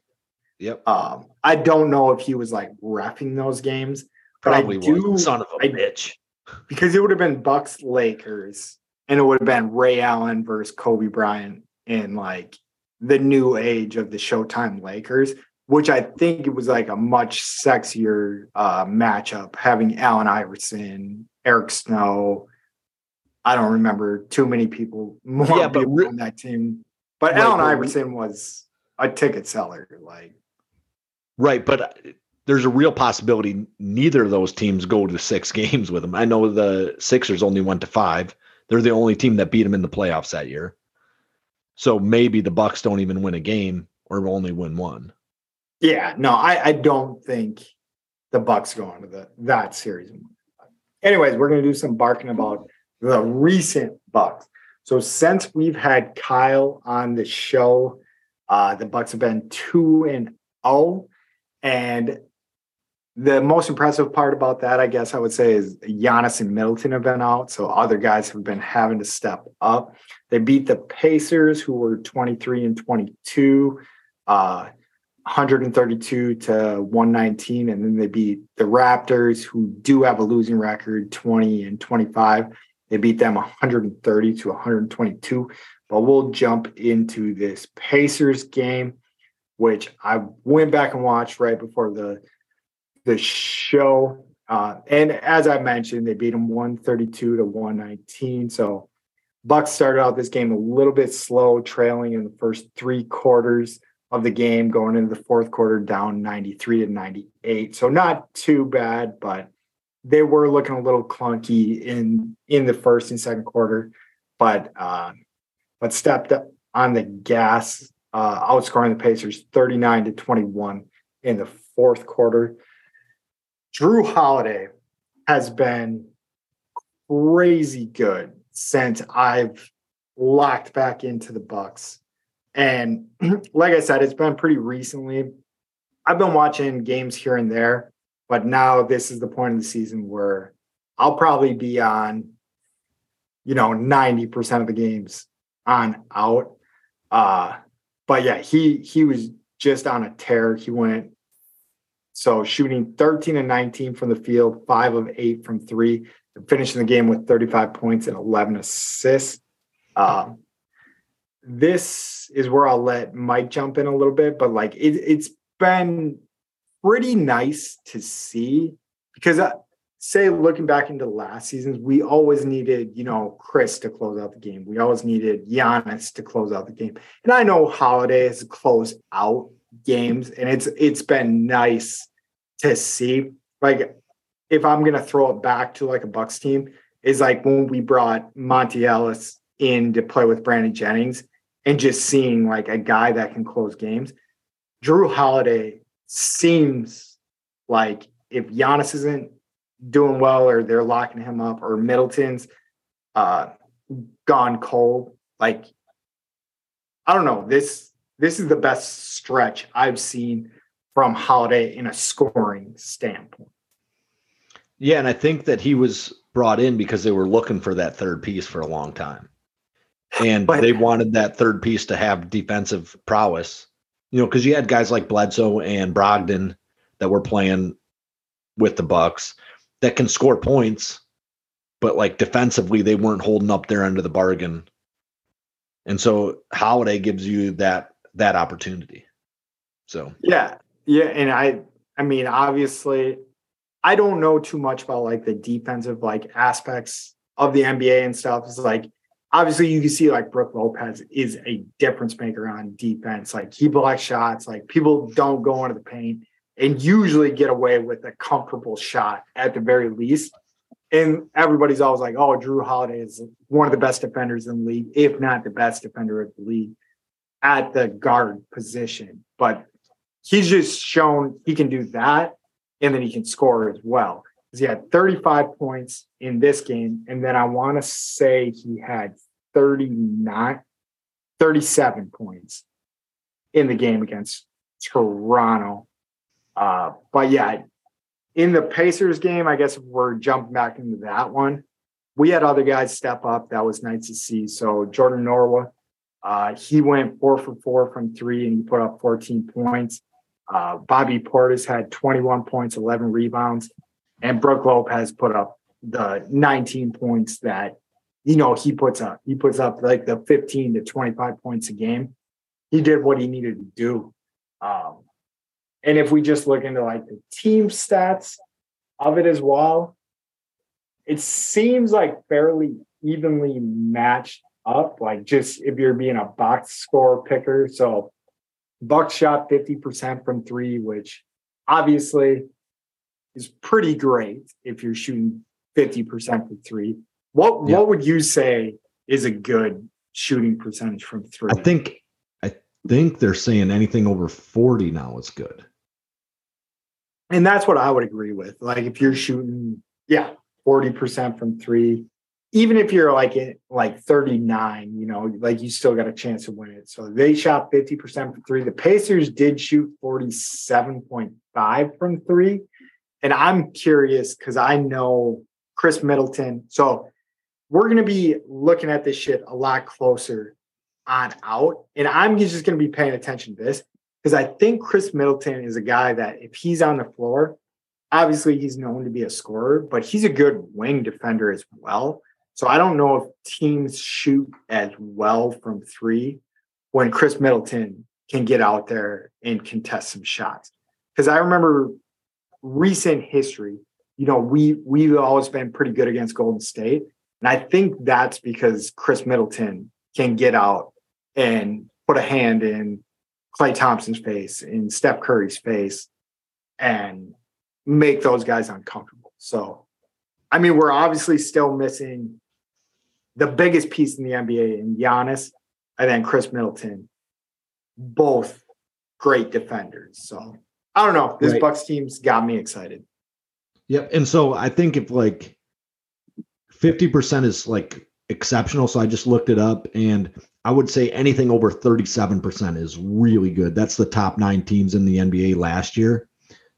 Yep, Um, I don't know if he was like refing those games, but probably I do was. Son of a I- bitch. because it would have been Bucks Lakers and it would have been Ray Allen versus Kobe Bryant in like the new age of the Showtime Lakers, which I think it was like a much sexier uh, matchup having Allen Iverson, Eric Snow. I don't remember too many people more Yeah, people re- on that team. But Right, Allen but Iverson was a ticket seller. Like, Right, but uh, there's a real possibility neither of those teams go to six games with them. I know the Sixers only went to five. They're the only team that beat them in the playoffs that year. So maybe the Bucks don't even win a game or only win one. Yeah, no, I, I don't think the Bucks go into the that series. Anyways, we're gonna do some barking about the recent Bucks. So since we've had Kyle on the show, uh, the Bucks have been two and oh, and the most impressive part about that, I guess I would say, is Giannis and Middleton have been out. So other guys have been having to step up. They beat the Pacers, who were 23 and 22. Uh, 132 to 119 and then they beat the raptors who do have a losing record 20 and 25 they beat them 130 to 122 but we'll jump into this pacers game which i went back and watched right before the the show. Uh, and as i mentioned they beat them 132 to 119 so bucks started out this game a little bit slow trailing in the first three quarters of the game going into the fourth quarter down 93 to 98 so not too bad but they were looking a little clunky in in the first and second quarter but uh but stepped up on the gas uh outscoring the pacers 39 to 21 in the fourth quarter. Drew holiday has been crazy good since i've locked back into the bucks and like I said, it's been pretty recently. I've been watching games here and there, but now this is the point of the season where I'll probably be on, you know, 90% of the games on out. Uh, but yeah, he he was just on a tear. He went so shooting 13 and 19 from the field, five of eight from three, and finishing the game with 35 points and 11 assists. Um, this is where I'll let Mike jump in a little bit, but like it, it's been pretty nice to see because uh, say looking back into last seasons, we always needed, you know, Khris to close out the game. We always needed Giannis to close out the game. And I know Holiday has closed out games and it's it's been nice to see. Like if I'm gonna throw it back to like a Bucks team, is like when we brought Monta Ellis in to play with Brandon Jennings and just seeing like a guy that can close games. Drew Holiday seems like if Giannis isn't doing well or they're locking him up or Middleton's uh gone cold, like I don't know. This this is the best stretch I've seen from Holiday in a scoring standpoint. Yeah, and I think that he was brought in because they were looking for that third piece for a long time. And But- they wanted that third piece to have defensive prowess. You know, because you had guys like Bledsoe and Brogdon that were playing with the Bucks that can score points, but like defensively, they weren't holding up their end of the bargain. And so Holiday gives you that that opportunity. So Yeah, yeah, and I, I mean, obviously, I don't know too much about like the defensive like aspects of the NBA and stuff. It's like obviously you can see like Brook Lopez is a difference maker on defense. Like he blocks shots. Like people don't go into the paint and usually get away with a comfortable shot at the very least. And everybody's always like, "Oh, Drew Holiday is one of the best defenders in the league, if not the best defender of the league." at the guard position, but he's just shown he can do that and then he can score as well. He had 35 points in this game, and then I want to say he had 39, 37 points in the game against Toronto. Uh, but yeah, in the Pacers game, I guess we're jumping back into that one. We had other guys step up. That was nice to see. So Jordan Nwora, uh, he went four for four from three and he put up 14 points. Uh, Bobby Portis had 21 points, 11 rebounds, and Brook Lopez has put up the 19 points that you know he puts up. He puts up like the 15 to 25 points a game. He did what he needed to do. Um, and if we just look into like the team stats of it as well, it seems like fairly evenly matched up. Like just if you're being a box score picker. So Bucks shot 50% from three, which obviously is pretty great if you're shooting 50% from three. What yeah. what would you say is a good shooting percentage from three? I think I think they're saying anything over 40 now is good and that's what I would agree with. Like if you're shooting, yeah, 40% from three, even if you're like in like 39, you know, like you still got a chance to win it. So they shot 50% from three. The Pacers did shoot 47.5 from three. And I'm curious because I know Khris Middleton. So we're going to be looking at this shit a lot closer on out. And I'm just going to be paying attention to this because I think Khris Middleton is a guy that if he's on the floor, obviously he's known to be a scorer, but he's a good wing defender as well. So I don't know if teams shoot as well from three when Khris Middleton can get out there and contest some shots. Because I remember recent history, you know, we we've always been pretty good against Golden State. And I think that's because Khris Middleton can get out and put a hand in Klay Thompson's face, in Steph Curry's face, and make those guys uncomfortable. So, I mean, we're obviously still missing the biggest piece in the NBA in Giannis and then Khris Middleton, both great defenders. So, I don't know. This right. Bucks team's got me excited. Yep. And so I think if like 50% is like exceptional. So I just looked it up and I would say anything over 37% is really good. That's the top nine teams in the NBA last year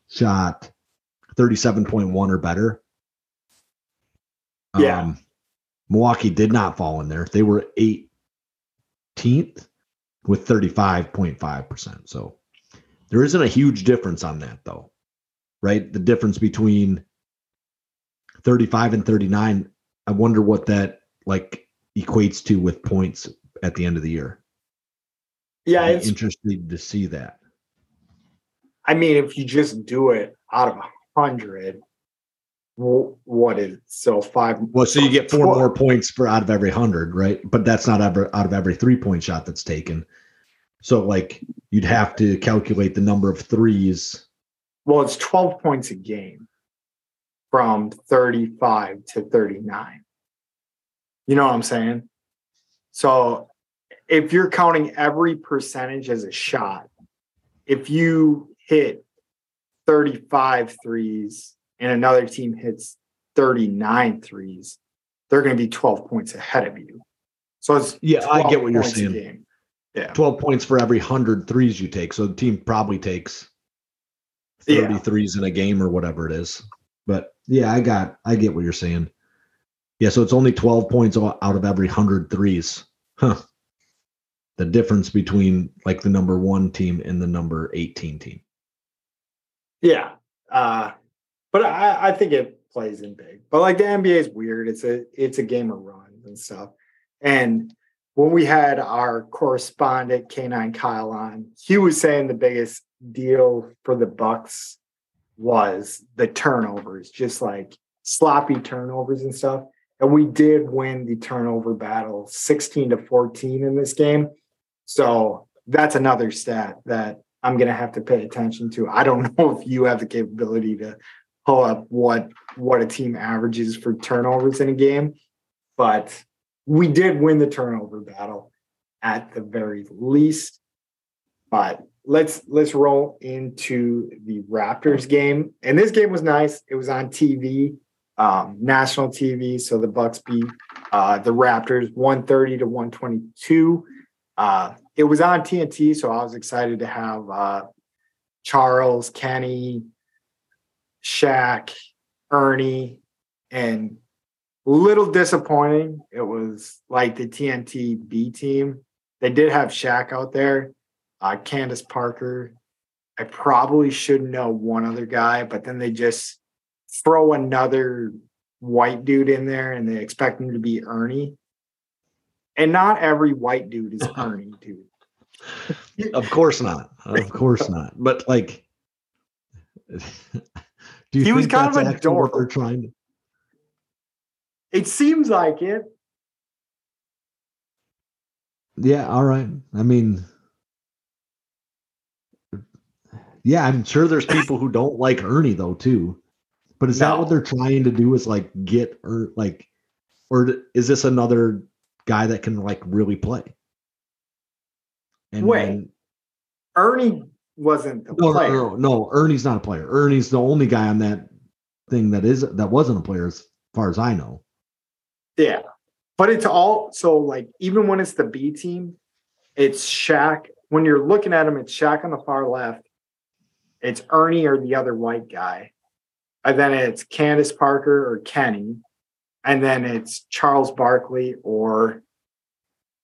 shot 37.1 or better. Yeah. Um, Milwaukee did not fall in there. They were 18th with 35.5%. So there isn't a huge difference on that, though, right? The difference between 35 and 39, I wonder what that like equates to with points at the end of the year. Yeah, it's interesting to see that. I mean, if you just do it out of a hundred, what is so five? Well, so you get four 12. more points for out of every hundred, right? But that's not ever out of every three point shot that's taken. So, like, you'd have to calculate the number of threes. Well, it's twelve points a game from thirty-five to thirty-nine. You know what I'm saying? So if you're counting every percentage as a shot, if you hit 35 threes and another team hits 39 threes, they're going to be 12 points ahead of you. So it's yeah, I get what you're saying. Yeah. 12 points for every 100 threes you take. So the team probably takes 30 yeah. threes in a game or whatever it is. But yeah, I got I get what you're saying. Yeah, so it's only 12 points out of every 100 threes. Huh. The difference between like the number one team and the number 18 team. Yeah. Uh, but I, I think it plays in big. But like the NBA is weird. It's a it's a game of runs and stuff. And when we had our correspondent K9 Kyle on, he was saying the biggest deal for the Bucks was the turnovers, just like sloppy turnovers and stuff. And we did win the turnover battle 16 to 14 in this game. So that's another stat that I'm going to have to pay attention to. I don't know if you have the capability to pull up what what a team averages for turnovers in a game, but we did win the turnover battle at the very least. But let's let's roll into the Raptors game. And this game was nice. It was on TV, um, national TV. So the Bucks beat uh, the Raptors 130 to 122. Uh, it was on TNT, so I was excited to have uh, Charles, Kenny, Shaq, Ernie, and little disappointing. It was like the TNT B team. They did have Shaq out there, uh, Candace Parker. I probably should know one other guy, but then they just throw another white dude in there and they expect him to be Ernie. And not every white dude is Ernie, dude. of course not. Of course not. But like, do you He was kind of a dork. they're trying to? It seems like it. Yeah. All right. I mean, yeah, I'm sure there's people who don't like Ernie though too. But is that what they're trying to do? Is like get or like, or is this another guy that can like really play? And Wait, Ernie wasn't no, player. no, no, no, Ernie's not a player. Ernie's the only guy on that thing that is that wasn't a player, as far as I know. Yeah. But it's all so like even when it's the B team, it's Shaq. When you're looking at him, it's Shaq on the far left. It's Ernie or the other white guy. And then it's Candace Parker or Kenny. And then it's Charles Barkley or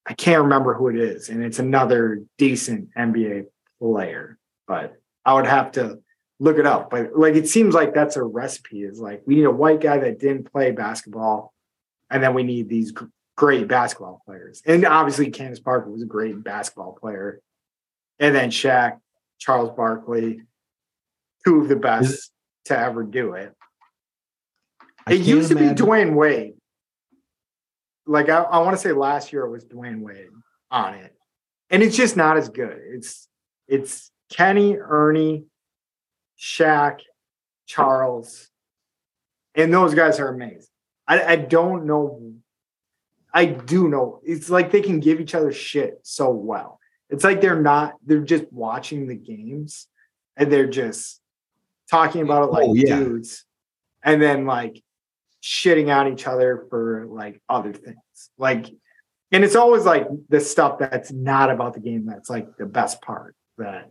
I can't remember who it is. And it's another decent NBA player. But I would have to look it up. But like it seems like that's a recipe is like we need a white guy that didn't play basketball and then we need these great basketball players. And obviously, Candace Parker was a great basketball player. And then Shaq, Charles Barkley, two of the best Is- to ever do it. I It used to be Dwyane Wade. Like I, I want to say last year it was Dwyane Wade on it, and it's just not as good. It's it's Kenny, Ernie, Shaq, Charles, and those guys are amazing. I, I don't know. I do know. It's like they can give each other shit so well. It's like they're not. They're just watching the games, and they're just talking about it like Oh, yeah. dudes, and then like shitting on each other for like other things. Like, and it's always like the stuff that's not about the game that's like the best part that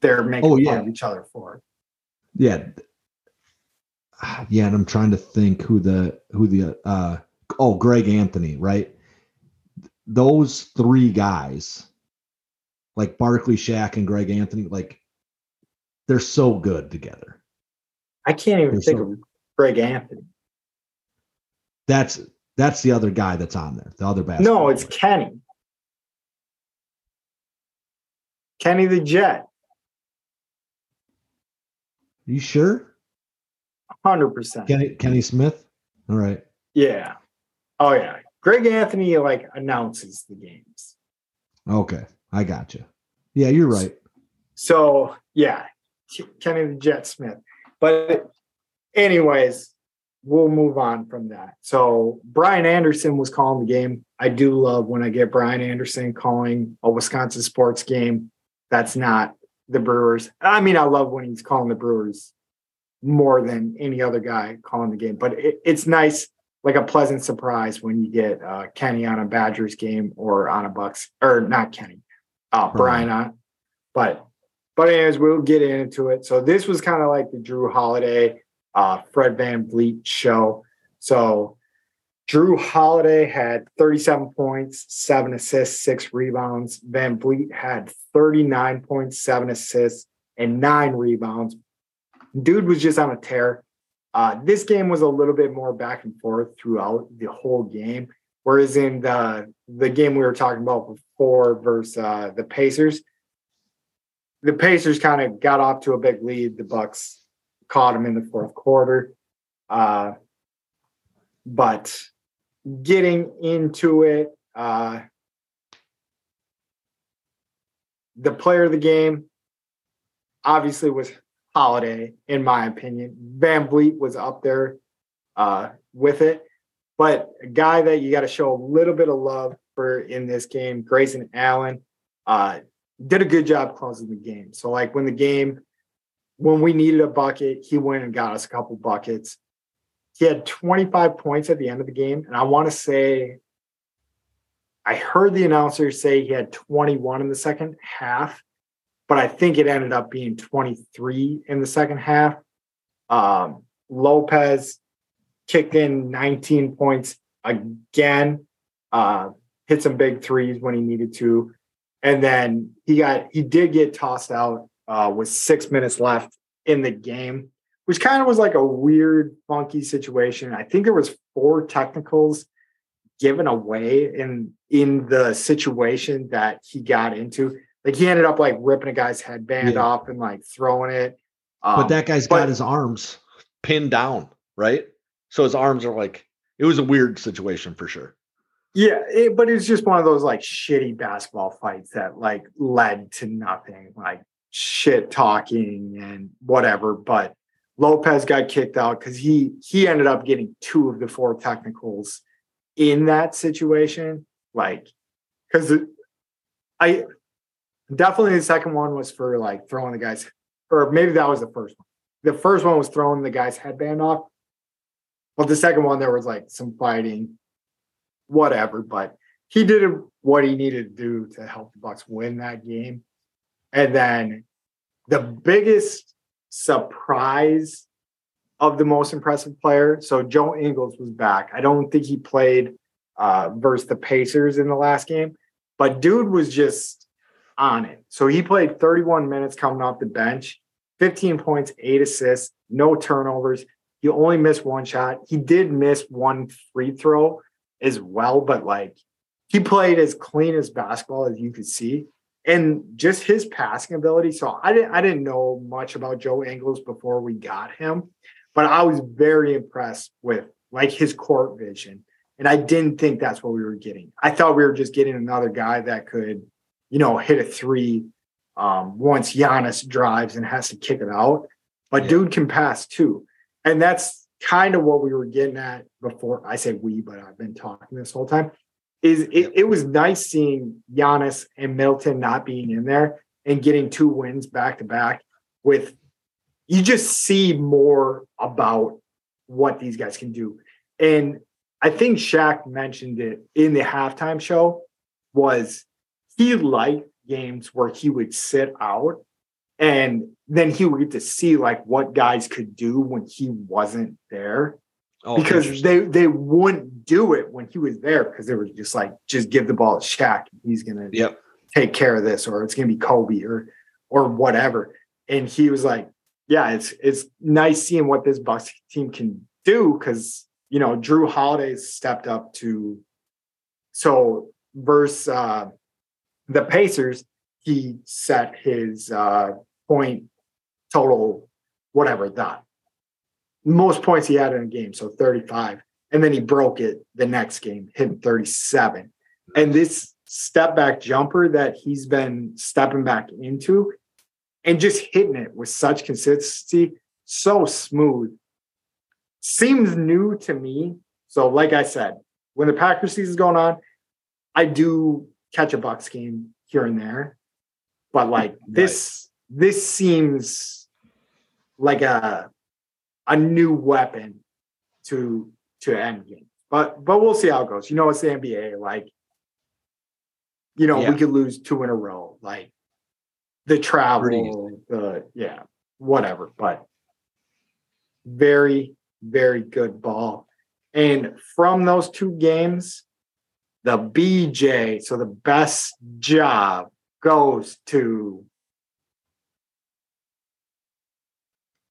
they're making Oh, fun of each other for. yeah Ah, yeah and i'm trying to think who the who the uh oh greg anthony right those three guys like barkley Shaq, and greg anthony like they're so good together I can't even They're think so- of Greg Anthony. that's that's the other guy that's on there the other basketball No, it's player. Kenny. Kenny the Jet, Are you sure hundred percent. kenny kenny smith all right Yeah. Oh yeah. Greg Anthony like announces the games. okay i got you yeah you're right So yeah, Kenny the Jet Smith. But anyways, we'll move on from that. So Brian Anderson was calling the game. I do love when I get Brian Anderson calling a Wisconsin sports game. That's not the Brewers. I mean, I love when he's calling the Brewers more than any other guy calling the game. But it, it's nice, like a pleasant surprise when you get uh, Kenny on a Badgers game or on a Bucks or not Kenny, uh, Brian on. But but anyways, we'll get into it. So this was kind of like the Drew Holiday, uh, Fred VanVleet show. So Drew Holiday had 37 points, seven assists, six rebounds. Van Vliet had 39 points, seven assists, and nine rebounds. Dude was just on a tear. Uh, this game was a little bit more back and forth throughout the whole game. Whereas in the the game we were talking about before versus uh, the Pacers, the Pacers kind of got off to a big lead. The Bucks caught them in the fourth quarter. Uh, but getting into it, uh, the player of the game obviously was Holiday, in my opinion. VanVleet was up there uh, with it. But a guy that you got to show a little bit of love for in this game, Grayson Allen, uh, did a good job closing the game. So like when the game, when we needed a bucket, he went and got us a couple buckets. He had 25 points at the end of the game, and I want to say, I heard the announcer say he had 21 in the second half, but I think it ended up being 23 in the second half. Um, Lopez kicked in 19 points again, uh, hit some big threes when he needed to. And then he got he did get tossed out uh, with six minutes left in the game, which kind of was like a weird, funky situation. I think there was four technicals given away in in the situation that he got into. Like he ended up like ripping a guy's headband yeah. off and like throwing it. Um, but that guy's but, got his arms pinned down, right? So his arms are like it was a weird situation for sure. Yeah, it, but it's just one of those like shitty basketball fights that like led to nothing, like shit talking and whatever. But Lopez got kicked out because he he ended up getting two of the four technicals in that situation. Like, because I definitely the second one was for like throwing the guy's, or maybe that was the first one. The first one was throwing the guy's headband off. But the second one, there was like some fighting, whatever. But he did what he needed to do to help the Bucks win that game. And then the biggest surprise of the most impressive player. So Joe Ingles was back. I don't think he played uh, versus the Pacers in the last game, but dude was just on it. So he played 31 minutes coming off the bench, 15 points, eight assists, no turnovers. He only missed one shot. He did miss one free throw as well, but like he played as clean as basketball as you could see. And just his passing ability. So I didn't I didn't know much about Joe Ingles before we got him, but I was very impressed with like his court vision. And I didn't think that's what we were getting. I thought we were just getting another guy that could, you know, hit a three um, once Giannis drives and has to kick it out. But yeah. dude can pass too. And that's kind of what we were getting at before. I say we, but I've been talking this whole time. Is it, it was nice seeing Giannis and Middleton not being in there and getting two wins back to back with you just see more about what these guys can do. And I think Shaq mentioned it in the halftime show was he liked games where he would sit out and then he would get to see like what guys could do when he wasn't there. Oh, because they they wouldn't do it when he was there because they were just like just give the ball to Shaq he's gonna yep. take care of this or it's gonna be Kobe or or whatever. And he was like yeah it's it's nice seeing what this Bucks team can do because you know Jrue Holiday stepped up to so versus uh, the Pacers he set his uh, point total, whatever that most points he had in a game, so 35. And then he broke it the next game, hitting 37. And this step back jumper that he's been stepping back into and just hitting it with such consistency, so smooth. Seems new to me. So, like I said, when the Packers season's going on, I do catch a Bucks game here and there. But like this, this seems like a a new weapon to to end game. But but we'll see how it goes. You know, it's the NBA. Like, you know, yeah. we could lose two in a row. Like the travel, the yeah, whatever. But very, very good ball. And from those two games, the BJ, so the best job goes to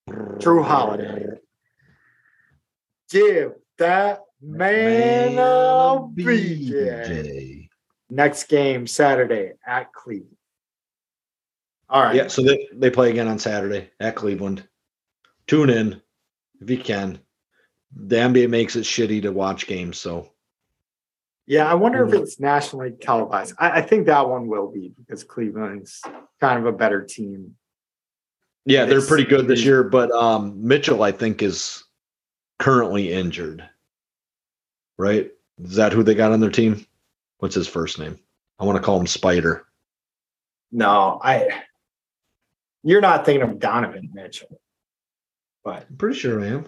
Jrue Holiday. Give that man, man a BJ. BJ. Next game Saturday at Cleveland. All right. Yeah, so they, they play again on Saturday at Cleveland. Tune in if you can. The NBA makes it shitty to watch games, so yeah, I wonder if it's nationally televised. I, I, think that one will be because Cleveland's kind of a better team. Yeah, they're pretty good this year, but um, Mitchell, I think, is currently injured. Right? Is that who they got on their team? What's his first name? I want to call him Spider. No, I. You're not thinking of Donovan Mitchell, but I'm pretty sure I am.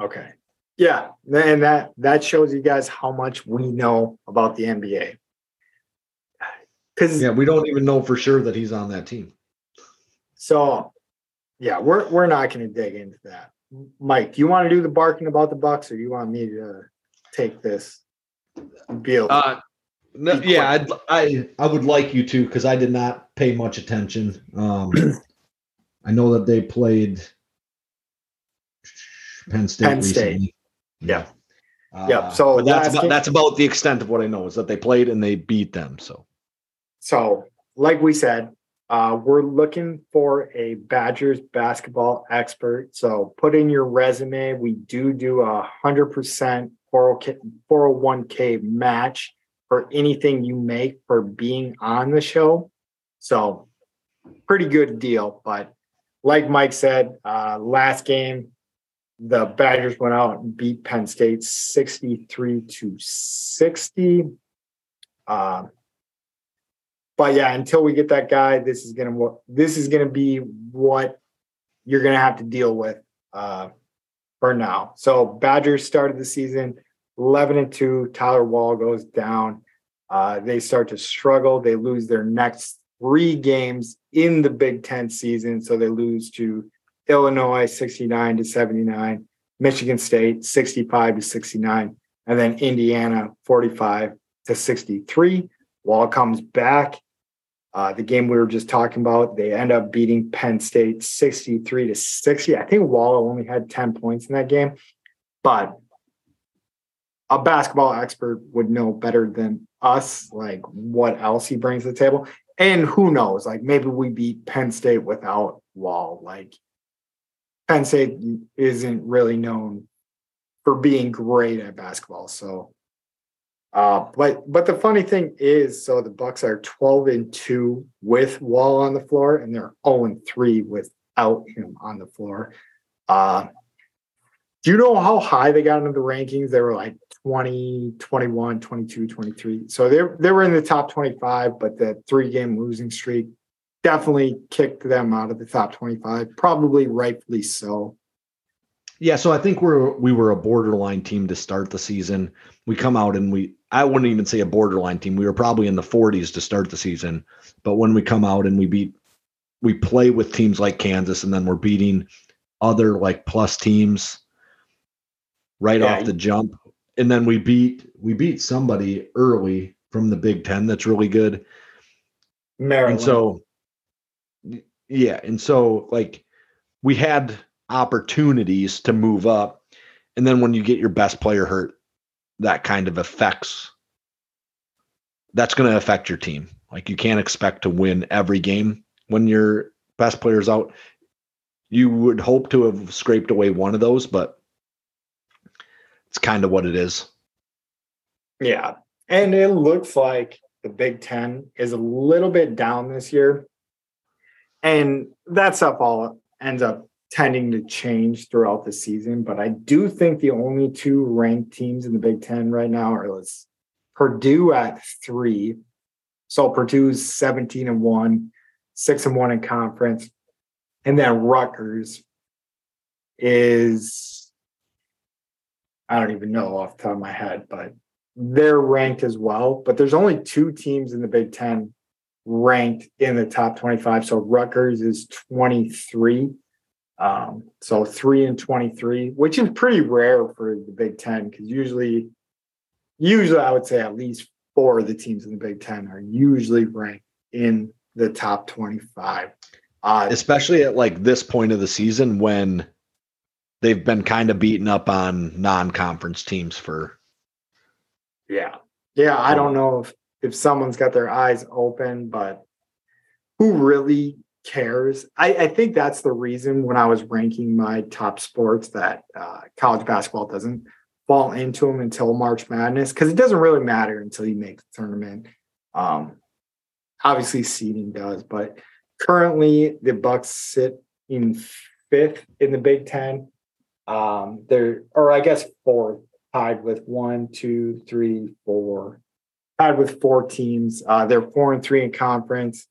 okay, yeah, and that that shows you guys how much we know about the NBA. Because Yeah, we don't even know for sure that he's on that team. so, yeah, we're we're not going to dig into that. Mike, do you want to do the barking about the Bucks, or do you want me to take this? Bill, Uh, no, yeah, I'd, I I would like you to because I did not pay much attention. Um, I know that they played Penn State Penn State. recently. Yeah. Uh, Yep, so that's about, game- that's about the extent of what I know is that they played and they beat them. So So, like we said, uh, we're looking for a Badgers basketball expert. So, put in your resume. We do do a hundred percent 401k match for anything you make for being on the show. So, pretty good deal. But like Mike said, uh, last game, the Badgers went out and beat Penn State 63 to 60. Um, but yeah, until we get that guy, this is gonna this is gonna be what you're gonna have to deal with uh, for now. So Badgers started the season 11 and two. Tyler Wahl goes down. Uh, they start to struggle. They lose their next three games in the Big Ten season. So they lose to Illinois 69 to 79, Michigan State 65 to 69, and then Indiana 45 to 63. Wahl comes back. Uh, the game we were just talking about, they end up beating Penn State 63 to 60. I think Wahl only had 10 points in that game, but a basketball expert would know better than us, like what else he brings to the table. And who knows, like maybe we beat Penn State without Wahl. Like Penn State isn't really known for being great at basketball. So uh, but but the funny thing is, so the Bucks are 12 and 2 with Wahl on the floor, and they're 0 and 3 without him on the floor. Uh, do you know how high they got into the rankings? They were like 20, 21, 22, 23. So they they were in the top 25, but the three game losing streak definitely kicked them out of the top 25, probably rightfully so. yeah, so I think we're we were a borderline team to start the season. We come out and we I wouldn't even say a borderline team. We were probably in the 40s to start the season, but when we come out and we beat we play with teams like Kansas and then we're beating other like plus teams right Yeah. off the jump. And then we beat we beat somebody early from the Big 10 that's really good. Maryland. And so, yeah. And so, like, we had opportunities to move up. And then when you get your best player hurt, that kind of affects, that's going to affect your team. Like, you can't expect to win every game when your best player's out. You would hope to have scraped away one of those, but it's kind of what it is. Yeah. And it looks like the Big Ten is a little bit down this year. And that stuff all ends up tending to change throughout the season. But I do think the only two ranked teams in the Big Ten right now are let's Purdue at three. So Purdue's 17 and one, six and one in conference. And then Rutgers is I don't even know off the top of my head, but they're ranked as well. But there's only two teams in the Big Ten ranked in the top 25. So Rutgers is 23. Um, so three and 23, which is pretty rare for the Big Ten because usually, usually I would say at least four of the teams in the Big Ten are usually ranked in the top 25. Uh, especially at like this point of the season when they've been kind of beaten up on non-conference teams for Yeah. Yeah. I don't know if, if someone's got their eyes open, but who really cares? I, I think that's the reason when I was ranking my top sports that uh, college basketball doesn't fall into them until March Madness because it doesn't really matter until you make the tournament. Um, obviously, seeding does, but currently the Bucks sit in fifth in the Big Ten. Um, they're, or I guess fourth tied with one, two, three, four, tied with four teams. Uh, they're four and three in conference.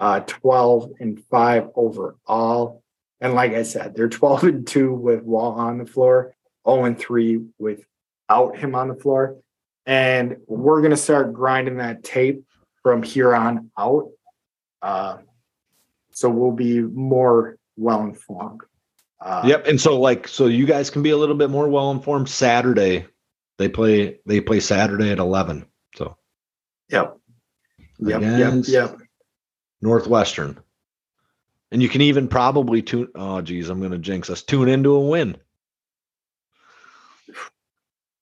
uh, 12 and 5 overall. And like I said, they're 12 and 2 with Wahl on the floor, 0 and 3 without him on the floor. And we're going to start grinding that tape from here on out. Uh, so we'll be more well informed. Uh, yep. And so like so you guys can be a little bit more well informed Saturday. They play they play Saturday at 11. Yep. Yep. Yep. Yep. Northwestern. And you can even probably tune. Oh, geez, I'm going to jinx us. Tune into a win.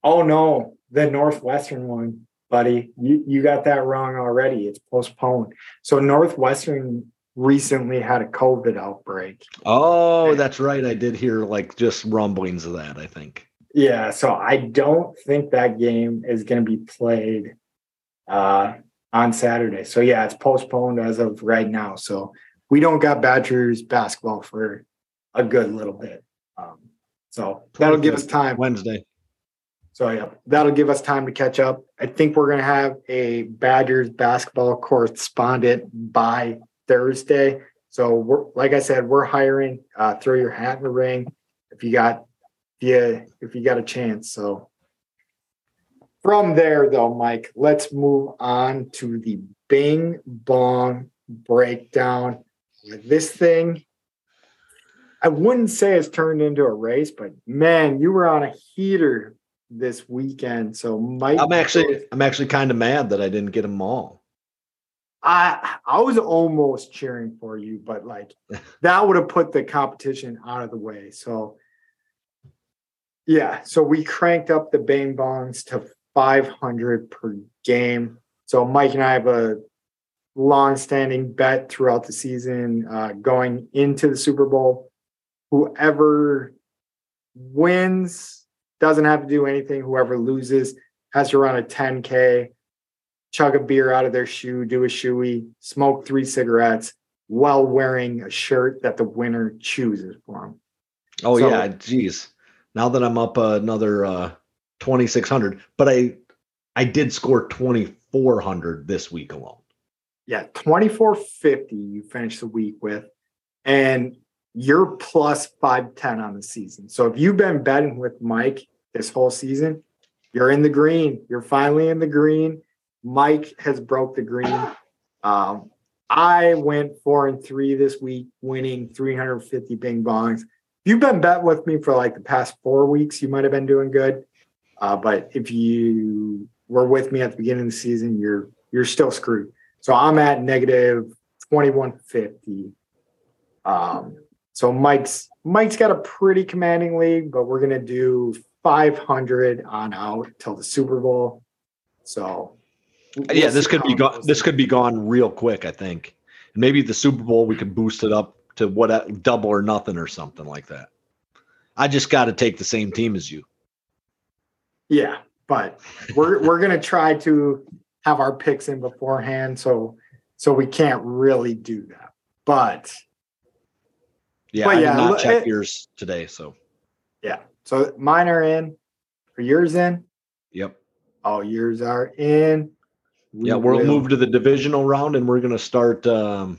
Oh no, the Northwestern one, buddy. You you got that wrong already. It's postponed. So Northwestern recently had a COVID outbreak. Oh, that's right. I did hear like just rumblings of that. I think. Yeah. So I don't think that game is going to be played. Uh, on Saturday. So yeah, it's postponed as of right now. So we don't got Badgers basketball for a good little bit. Um, so that'll give us time. Wednesday. So yeah, that'll give us time to catch up. I think we're gonna have a Badgers basketball correspondent by Thursday. So we're like I said, we're hiring. Uh, throw your hat in the ring if you got yeah if you got a chance. So from there, though, Mike, let's move on to the Bing Bong breakdown. This thing, I wouldn't say it's turned into a race, but man, you were on a heater this weekend. So Mike, I'm actually, I'm actually kind of mad that I didn't get them all. I I was almost cheering for you, but like that would have put the competition out of the way. So yeah, so we cranked up the Bing Bongs to 500 per game. So Mike and I have a long-standing bet throughout the season uh, going into the Super Bowl. Whoever wins doesn't have to do anything. Whoever loses has to run a 10K, chug a beer out of their shoe, do a shoey, smoke three cigarettes while wearing a shirt that the winner chooses for them. Oh so, yeah, geez. Now that I'm up uh, another uh, 2600 but i i did score 2400 this week alone. Yeah 2450 you finished the week with and you're plus 510 on the season. So if you've been betting with mike this whole season you're in the green. You're finally in the green. Mike has broke the green. Um, i went four and three this week winning 350 bing bongs. If you've been bet with me for like the past four weeks you might have been doing good uh, but if you were with me at the beginning of the season, you're you're still screwed. So I'm at negative 2150. Um, so Mike's Mike's got a pretty commanding league, but we're gonna do 500 on out till the Super Bowl. So we'll yeah, this could be gone. This could be gone real quick. I think. Maybe the Super Bowl we could boost it up to what double or nothing or something like that. I just got to take the same team as you. Yeah, but we're we're gonna try to have our picks in beforehand, so so we can't really do that. But yeah, but I yeah, did not check it, yours today, so yeah. So mine are in. Are yours in? Yep. All yours are in. We yeah, we'll will. move to the divisional round, and we're gonna start um,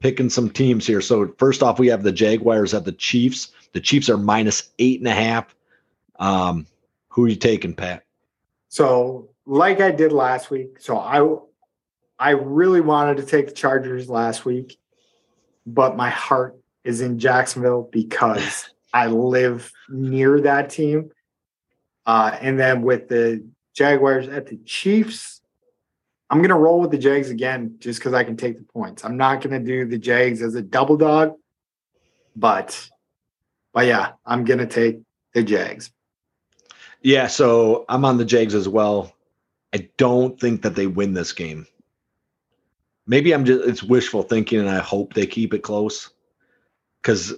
picking some teams here. So first off, we have the Jaguars at the Chiefs. The Chiefs are minus eight and a half. Um, who are you taking, Pat? So, like I did last week, so I I really wanted to take the Chargers last week, but my heart is in Jacksonville because I live near that team. Uh, and then with the Jaguars at the Chiefs, I'm going to roll with the Jags again just because I can take the points. I'm not going to do the Jags as a double dog, but but yeah, I'm going to take the Jags. Yeah, so I'm on the Jags as well. I don't think that they win this game. Maybe I'm just it's wishful thinking and I hope they keep it close. Cuz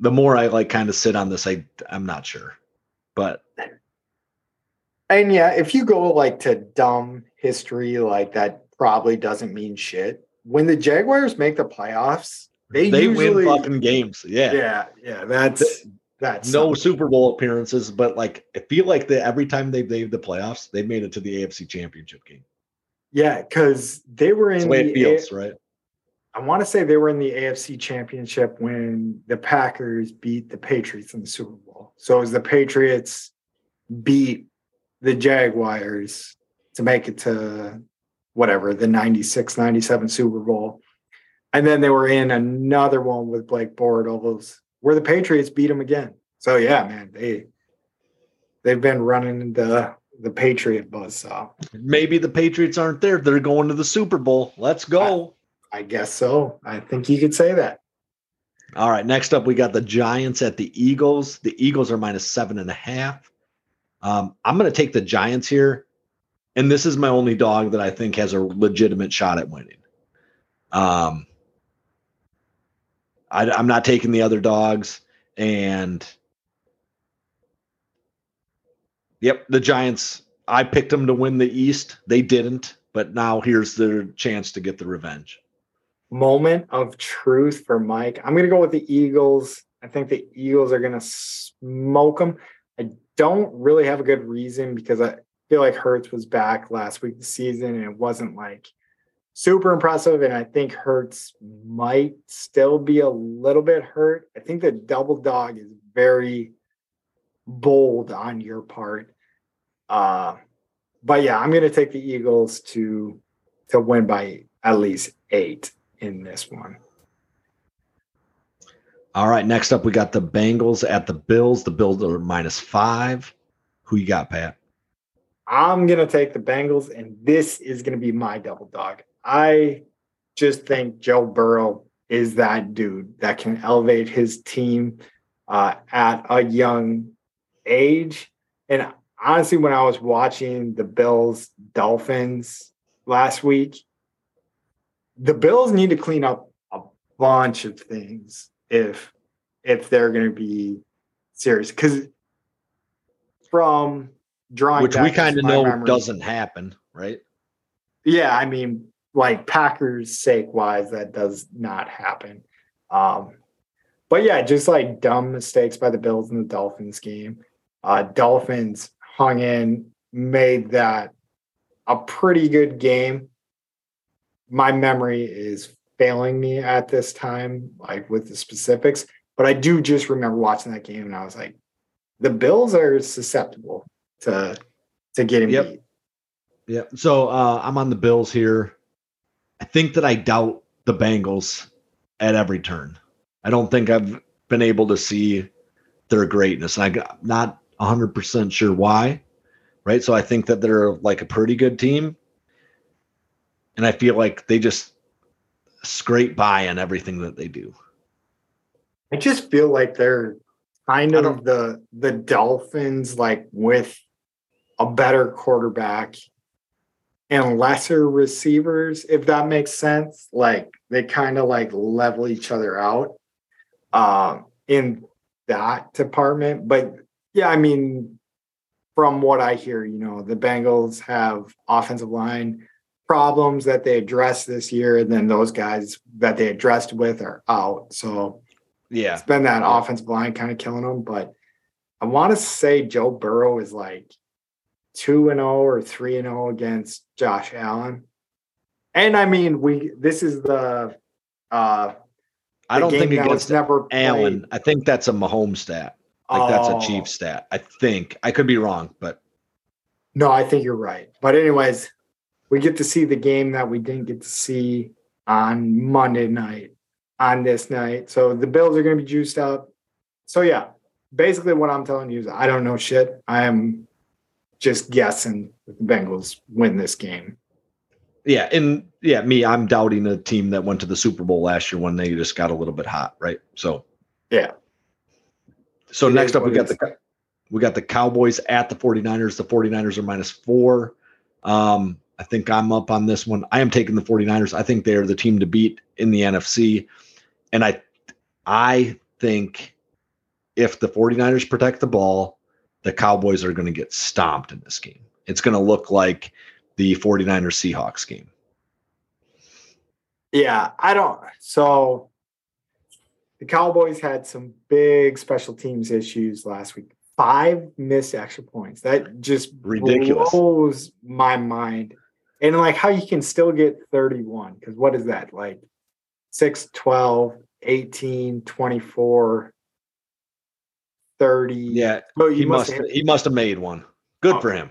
the more I like kind of sit on this I I'm not sure. But and yeah, if you go like to dumb history like that probably doesn't mean shit. When the Jaguars make the playoffs, they, they usually, win fucking games. Yeah. Yeah, yeah, that's that's no Super Bowl appearances, but like I feel like that every time they've made the playoffs, they've made it to the AFC Championship game. Yeah, because they were in That's the way the it feels, right? I want to say they were in the AFC Championship when the Packers beat the Patriots in the Super Bowl. So it was the Patriots beat the Jaguars to make it to whatever, the 96 97 Super Bowl. And then they were in another one with Blake Bortles where the Patriots beat them again. So yeah, man, they they've been running the the Patriot buzz saw. Maybe the Patriots aren't there. They're going to the Super Bowl. Let's go. I guess so. I think you could say that. All right. Next up, we got the Giants at the Eagles. The Eagles are minus seven and a half. Um, I'm going to take the Giants here. And this is my only dog that I think has a legitimate shot at winning. Um, I, I'm not taking the other dogs. And yep, the Giants, I picked them to win the East. They didn't. But now here's their chance to get the revenge moment of truth for Mike. I'm going to go with the Eagles. I think the Eagles are going to smoke them. I don't really have a good reason because I feel like Hurts was back last week the season and it wasn't like super impressive. And I think Hurts might still be a little bit hurt. I think the double dog is very bold on your part. Uh, but yeah, I'm going to take the Eagles to to win by at least eight in this one. All right. Next up, we got the Bengals at the Bills. The Bills are minus five. Who you got, Pat? I'm going to take the Bengals, and this is going to be my double dog. I just think Joe Burrow is that dude that can elevate his team uh, at a young age. And honestly, when I was watching the Bills Dolphins last week, the Bills need to clean up a bunch of things if if they're going to be serious because from drawing which we kind of know memory, doesn't happen, right? Yeah, I mean, like Packers' sake wise, that does not happen. Um, but yeah, just like dumb mistakes by the Bills in the Dolphins game. Uh, Dolphins hung in, made that a pretty good game my memory is failing me at this time, like with the specifics. But I do just remember watching that game and I was like, the Bills are susceptible to to getting yep. beat. Yeah. So uh, I'm on the Bills here. I think that I doubt the Bengals at every turn. I don't think I've been able to see their greatness. I'm not 100% sure why. Right. So I think that they're like a pretty good team and I feel like they just scrape by on everything that they do. I just feel like they're kind of the the Dolphins, like with a better quarterback and lesser receivers, if that makes sense. Like they kind of like level each other out um, in that department. But yeah, I mean, from what I hear, you know, the Bengals have offensive line problems that they addressed this year, and then those guys that they addressed with are out. So yeah, it's been that offensive line kind of killing them. But I want to say Joe Burrow is like two and zero oh or three and zero oh against Josh Allen. And I mean, we this is the uh I don't think against never Allen. Played. I think that's a Mahomes stat. Like oh. that's a Chief oh. stat. I think I could be wrong, but no, I think you're right. But anyways, we get to see the game that we didn't get to see on Monday night on this night. So the Bills are going to be juiced up. So yeah, basically what I'm telling you is I don't know shit. I am just guessing that the Bengals win this game. Yeah, and yeah, me, I'm doubting a team that went to the Super Bowl last year when they just got a little bit hot, right? So yeah. So it next up we got the we got the Cowboys at the 49ers. The 49ers are minus four. Um, I think I'm up on this one. I am taking the 49ers. I think they're the team to beat in the NFC. And I I think if the 49ers protect the ball, the Cowboys are going to get stomped in this game. It's going to look like the 49ers Seahawks game. Yeah, I don't. So the Cowboys had some big special teams issues last week. Five missed extra points. That just ridiculous blows my mind and like how you can still get 31 because what is that like 6 12 18 24 30 Yeah, he must he must have made one. Good Oh. for him.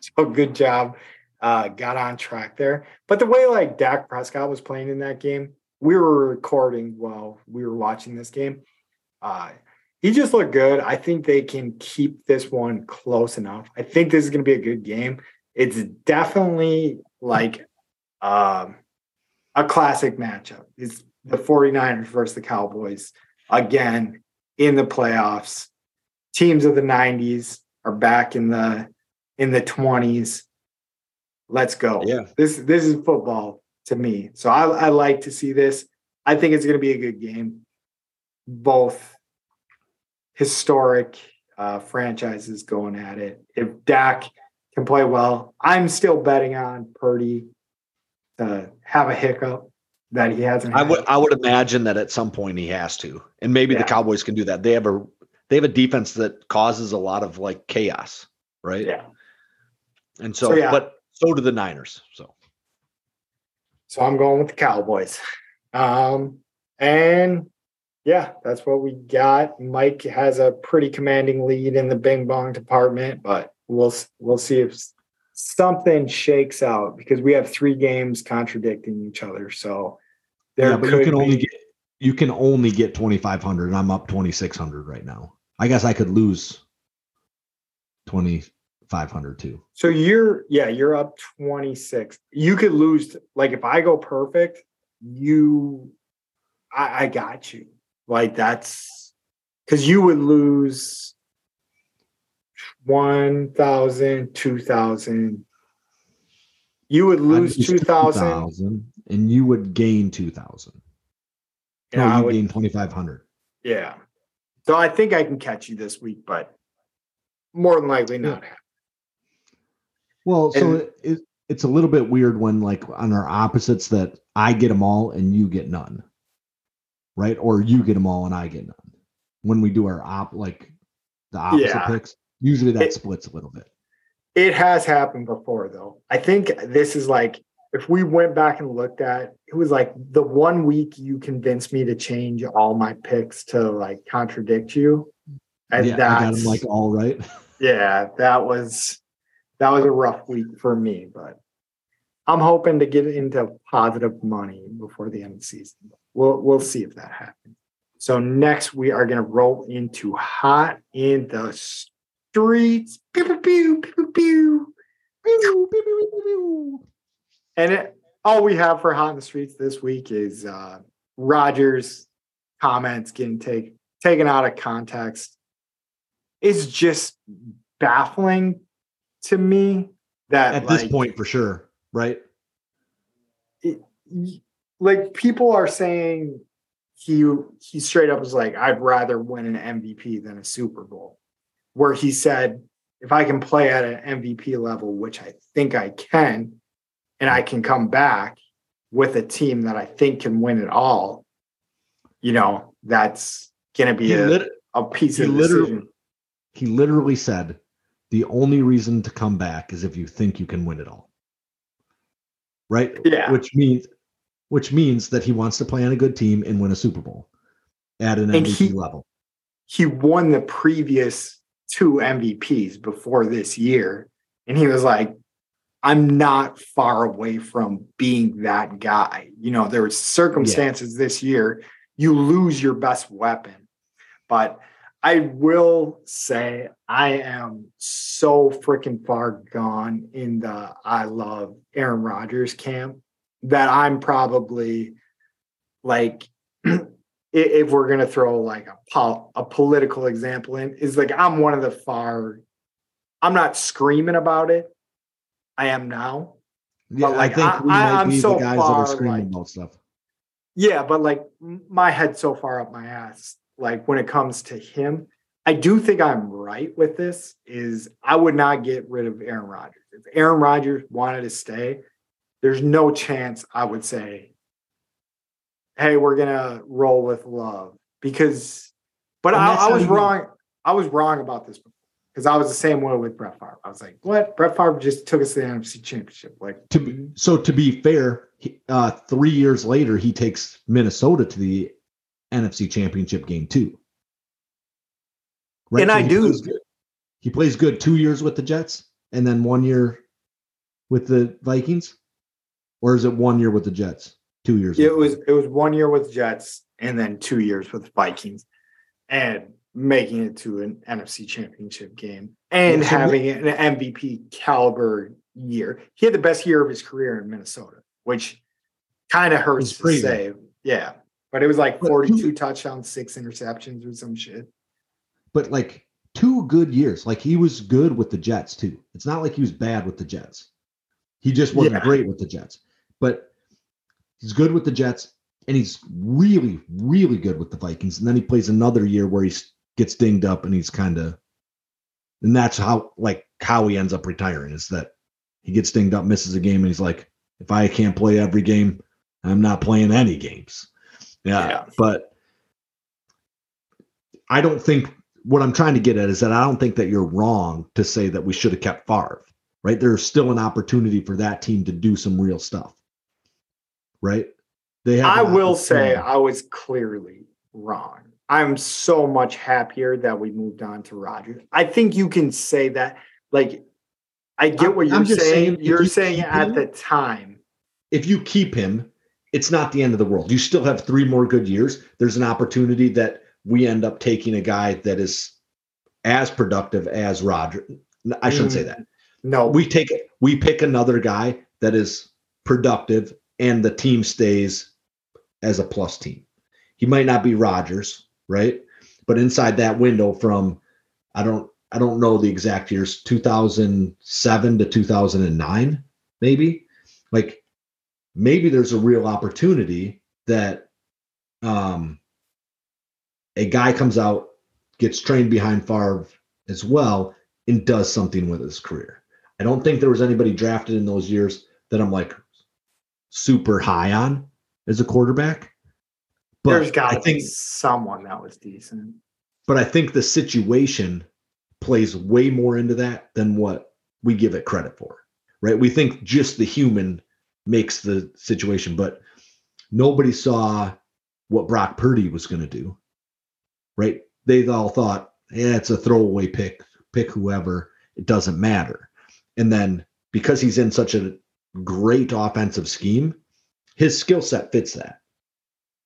so good job. Uh got on track there. But the way like Dak Prescott was playing in that game we were recording while we were watching this game. Uh he just looked good. I think they can keep this one close enough. I think this is going to be a good game. It's definitely like um a classic matchup. It's the 49ers versus the cowboys again in the playoffs teams of the 90s are back in the in the 20s let's go. Yeah. this this is football to me. So i, I like to see this. I think it's going to be a good game. Both historic uh, franchises going at it. If dak can play well i'm still betting on purdy to have a hiccup that he hasn't I would I would imagine that at some point he has to, and maybe Yeah. the Cowboys can do that. They have a they have a defense that causes a lot of like chaos, right? yeah And so, So, yeah. but so do the Niners. So So I'm going with the Cowboys. Um, and yeah, that's what we got. Mike has a pretty commanding lead in the Bing Bong department, but we'll we'll see if something shakes out because we have three games contradicting each other. So there yeah, but could you can only get you can only get twenty five hundred, and I'm up twenty six hundred right now. I guess I could lose twenty five hundred too. So you're yeah, you're up 26. You could lose like if I go perfect, you I, I got you. Like that's because you would lose 1,000, 2,000. You would lose lose 2,000. 2,000, and you would gain two thousand. and No, I you would- gain twenty five hundred. Yeah. So I think I can catch you this week, but more than likely not. Well, so And- it, it, it's a little bit weird when like on our opposites that I get them all and you get none, right? Or you get them all and I get none. When we do our op like the opposite Yeah. picks, usually that It- splits a little bit. It has happened before, though. I think this is like if we went back and looked at it was like the one week you convinced me to change all my picks to like contradict you. And yeah, I got that's like all right. yeah, that was that was a rough week for me, but I'm hoping to get into positive money before the end of the season. We'll we'll see if that happens. So next we are gonna roll into hot in the streets. Pew, pew, pew, pew, pew. Pew, pew, pew, pew, pew. And it, all we have for hot in the streets this week is uh Rodgers comments getting take, taken out of context. It's just baffling to me that At this point, for sure, right? it- like people are saying he he straight up was like I'd rather win an MVP than a Super Bowl where he said if I can play at an MVP level which I think I can and I can come back with a team that I think can win it all you know that's going to be a, lit- a piece he of literally- decision he literally said, "The only reason to come back is if you think you can win it all." Right? yeah which means which means that he wants to play on a good team and win a Super Bowl at an And MVP he- level. he won the previous two MVPs before this year. And he was like, I'm not far away from being that guy. You know, there were circumstances this year, you lose your best weapon. But I will say I am so freaking far gone in the I love Aaron Rodgers camp that I'm probably like if we're gonna throw like a pol- a political example in, is like I'm one of the far. I'm not screaming about it. I am now. Yeah, like, I think we I- might I'm be so the guys that far, are screaming like- about stuff. Yeah, but like my head's so far up my ass. Like when it comes to him, I do think I'm right with this. Is I would not get rid of Aaron Rodgers. If Aaron Rodgers wanted to stay, there's no chance I would say, "Hey, we're gonna roll with love," because. But I, I was wrong. I was wrong about this. Because I was the same way with Brett Favre. I was like, what? Brett Favre just took us to the NFC Championship. Like, to be, so to be fair, he, uh, three years later, he takes Minnesota to the NFC Championship game too. Right? And so I do. Plays he plays good two years with the Jets and then one year with the Vikings, or is it one year with the Jets? Two years. It was it was one year with Jets and then two years with Vikings, and making it to an NFC Championship game and having an MVP caliber year. He had the best year of his career in Minnesota, which kind of hurts to say. Yeah, but it was like forty-two touchdowns, six interceptions, or some shit. But like two good years. Like he was good with the Jets too. It's not like he was bad with the Jets. He just wasn't yeah. great with the Jets. But he's good with the Jets and he's really, really good with the Vikings. And then he plays another year where he gets dinged up and he's kind of, and that's how, like, how he ends up retiring is that he gets dinged up, misses a game, and he's like, if I can't play every game, I'm not playing any games. Yeah. yeah. But I don't think what I'm trying to get at is that I don't think that you're wrong to say that we should have kept Favre, right? There's still an opportunity for that team to do some real stuff, right? They have I will say I was clearly wrong. I'm so much happier that we moved on to Rodgers. I think you can say that. Like, I get what you're saying. saying. You're you saying at him, the time. If you keep him, it's not the end of the world. You still have three more good years. There's an opportunity that we end up taking a guy that is as productive as Roger. I shouldn't mm, say that. No, we take it we pick another guy that is productive, and the team stays as a plus team. He might not be Rodgers, right? But inside that window from I don't I don't know the exact years 2007 to 2009 maybe like maybe there's a real opportunity that um a guy comes out, gets trained behind Favre as well, and does something with his career. I don't think there was anybody drafted in those years that I'm like super high on as a quarterback. But There's got to be someone that was decent. But I think the situation plays way more into that than what we give it credit for. Right? We think just the human makes the situation, but nobody saw what Brock Purdy was going to do right? They all thought, yeah, it's a throwaway pick, pick whoever, it doesn't matter. And then because he's in such a great offensive scheme, his skill set fits that.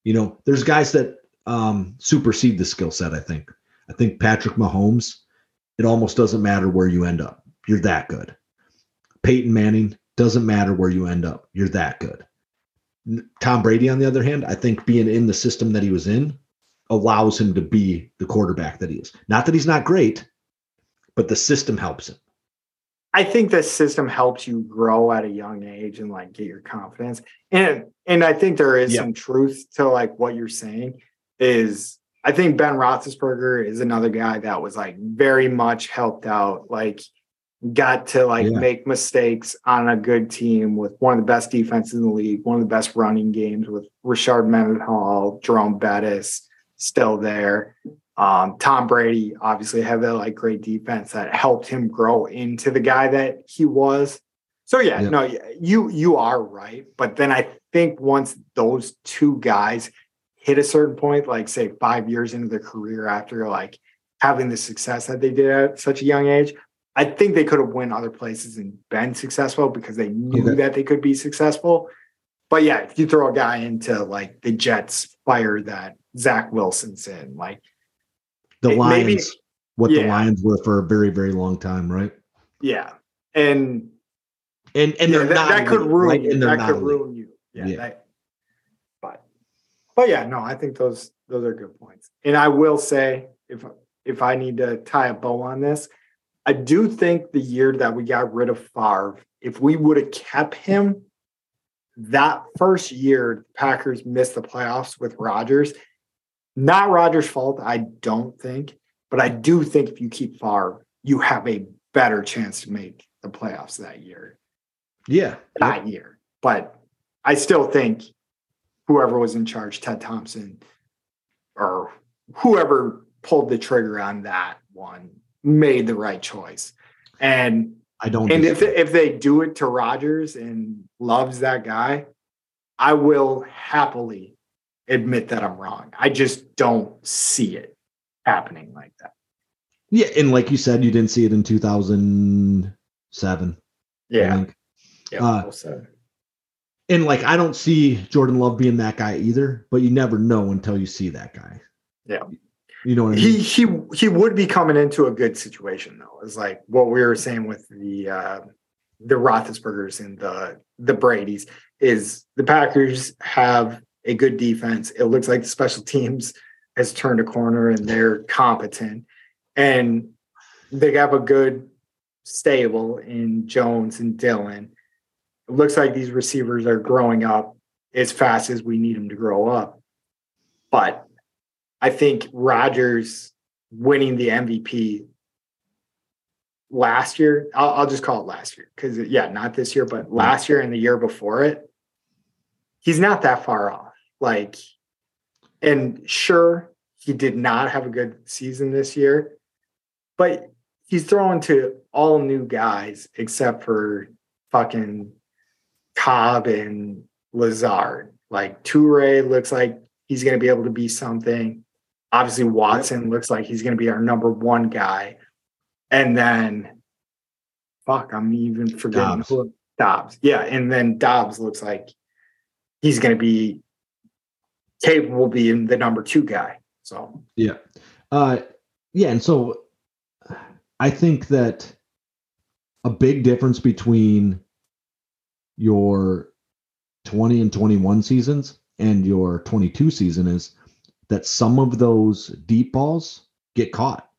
You know, there's guys that um, supersede the skill set, I think. I think Patrick Mahomes, it almost doesn't matter where you end up. You're that good. Peyton Manning, doesn't matter where you end up. You're that good. Tom Brady, on the other hand, I think being in the system that he was in allows him to be the quarterback that he is. Not that he's not great, but the system helps him. I think the system helps you grow at a young age and like get your confidence. And and I think there is some truth to like what you're saying is I think Ben Roethlisberger is another guy that was like very much helped out, like got to like yeah. make mistakes on a good team with one of the best defenses in the league, one of the best running games with Rashard Mendenhall, Jerome Bettis, still there. Um, Tom Brady obviously had that like great defense that helped him grow into the guy that he was. So yeah, yeah, no, you you are right. But then I think once those two guys hit a certain point, like say five years into their career after like having the success that they did at such a young age, I think they could have went other places and been successful because they knew okay. that they could be successful. But yeah, if you throw a guy into like the Jets fire that Zach Wilson's in. Like the Lions, maybe, what yeah. the Lions were for a very, very long time, right? Yeah. And and and yeah, that, that could ruin right? you. That could ruin you. Yeah. yeah. That, but but yeah, no, I think those those are good points. And I will say, if if I need to tie a bow on this, I do think the year that we got rid of Favre, if we would have kept him, that first year Packers missed the playoffs with Rodgers. Not Rodgers' fault, I don't think, but I do think if you keep Favre, you have a better chance to make the playoffs that year. Yeah. That year. But I still think whoever was in charge, Ted Thompson, or whoever pulled the trigger on that one, made the right choice. And I don't. and if if they do it to Rodgers and loves that guy, I will happily admit that I'm wrong. I just don't see it happening like that. yeah, and like you said, you didn't see it in 2007. I Yeah. yeah Uh. And like, I don't see Jordan Love being that guy either, but you never know until you see that guy. Yeah. You know what I he he he would be coming into a good situation though. It's like what we were saying with the uh the Roethlisbergers and the the Brady's is the Packers have a good defense. It looks like the special teams has turned a corner and they're competent, and they have a good stable in Jones and Dillon. It looks like these receivers are growing up as fast as we need them to grow up, but I think Rodgers winning the MVP last year, I'll, I'll just call it last year because, yeah, not this year, but last year and the year before it, he's not that far off. Like, and sure, he did not have a good season this year, but he's throwing to all new guys except for fucking Cobb and Lazard. Like, Toure looks like he's going to be able to be something. Obviously, Watson looks like he's going to be our number one guy. And then, fuck, I'm even forgetting Doubs. who Doubs. Yeah. And then Doubs looks like he's going to be capable of being the number two guy. So, Yeah. Uh yeah, and so I think that a big difference between your 20 and 21 seasons and your 22 season is that some of those deep balls get caught.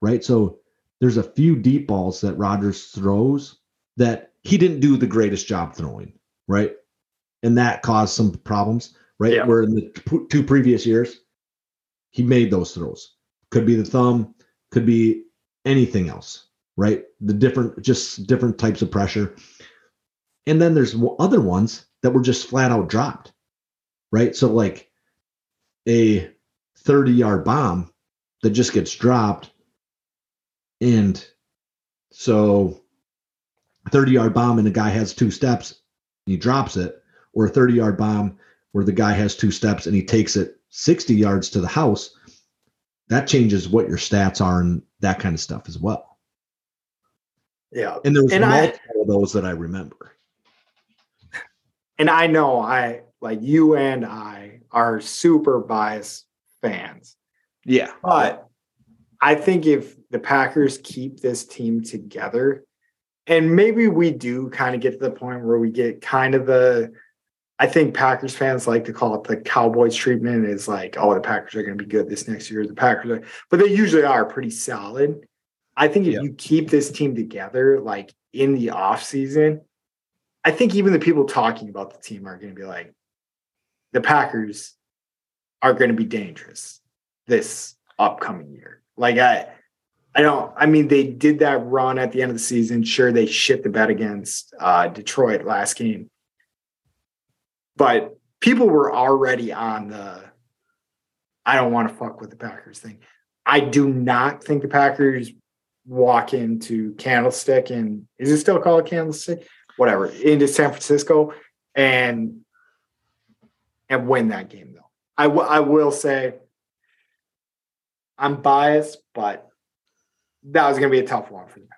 Right? So there's a few deep balls that Rodgers throws that he didn't do the greatest job throwing, right? And that caused some problems, right? Yeah. Where in the two previous years, he made those throws. Could be the thumb, could be anything else, right? The different, just different types of pressure. And then there's other ones that were just flat out dropped, right? So, like a 30 yard bomb that just gets dropped. And so, 30 yard bomb, and the guy has two steps, he drops it, or a 30 yard bomb where the guy has two steps and he takes it 60 yards to the house, that changes what your stats are and that kind of stuff as well. yeah. And there was And I- multiple of those that I remember. And I know I, like you and I, are super biased fans. Yeah. But I think if the Packers keep this team together, and maybe we do kind of get to the point where we get kind of the, I think Packers fans like to call it the Cowboys treatment is like, oh, the Packers are going to be good this next year. The Packers are, but they usually are pretty solid. I think if Yeah. you keep this team together, like in the off season, I think even the people talking about the team are going to be like, the Packers are going to be dangerous this upcoming year. Like I, I don't. I mean, they did that run at the end of the season. Sure, they shit the bed against uh, Detroit last game, but people were already on the. I don't want to fuck with the Packers thing. I do not think the Packers walk into Candlestick and is it still called Candlestick? Whatever into San Francisco and and win that game though. I w- I will say I'm biased, but that was going to be a tough one for the Packers. So-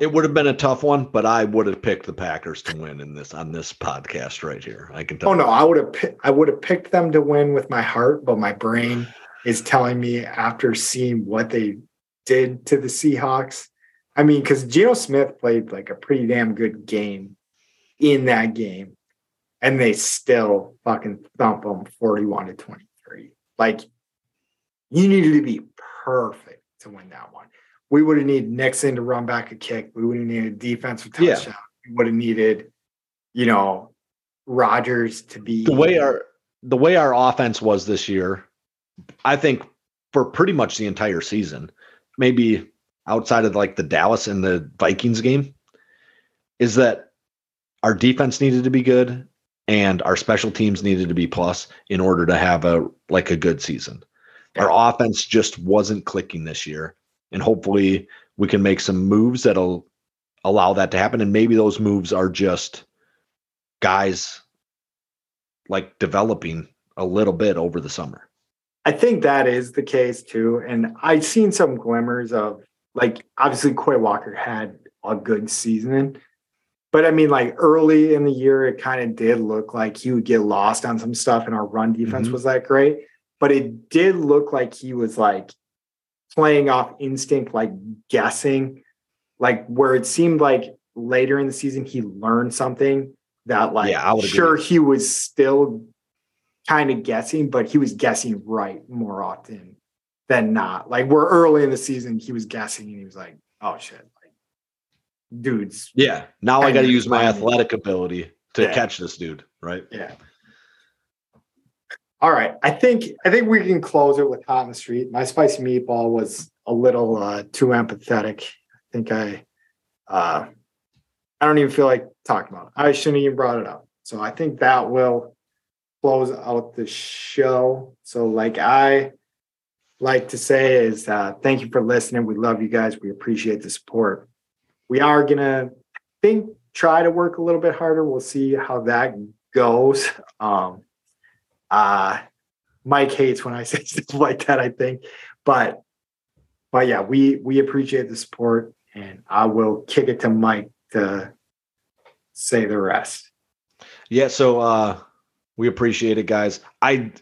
It would have been a tough one, but I would have picked the Packers to win in this on this podcast right here. I can tell. oh no, I would have I would have picked them to win with my heart, but my brain is telling me after seeing what they did to the Seahawks. I mean, because Geno Smith played like a pretty damn good game in that game, and they still fucking thump them 41 to 23. Like, you needed to be perfect to win that one. We would have needed Nixon to run back a kick. We would have needed a defensive Yeah. touchdown. We would have needed, you know, Rodgers to be the way our the way our offense was this year, I think for pretty much the entire season, maybe outside of like the Dallas and the Vikings game, is that our defense needed to be good and our special teams needed to be plus in order to have a like a good season. Our offense just wasn't clicking this year. And hopefully we can make some moves that'll allow that to happen. And maybe those moves are just guys like developing a little bit over the summer. I think that is the case too. And I've seen some glimmers of like obviously Quay Walker had a good season. But I mean, like early in the year, it kind of did look like he would get lost on some stuff, and our run defense Mhm. was that great. But it did look like he was like playing off instinct, like guessing, like where it seemed like later in the season he learned something that, like, Yeah, I would agree. sure he was still kind of guessing, but he was guessing right more often than not. Like, we're early in the season, he was guessing and he was like, oh shit, like, dudes, Yeah. Now I got to use my athletic ability to Yeah. catch this dude, right? Yeah. All right. I think I think we can close it with hot in the street. My spicy meatball was a little uh too empathetic. I think I uh I don't even feel like talking about it. I shouldn't even brought it up. So I think that will close out the show. So like I like to say is uh thank you for listening. We love you guys. We appreciate the support. We are gonna I think try to work a little bit harder. We'll see how that goes. Um uh Mike hates when I say stuff like that, I think. But but yeah, we we appreciate the support and I will kick it to Mike to say the rest. Yeah, so uh we appreciate it, guys. I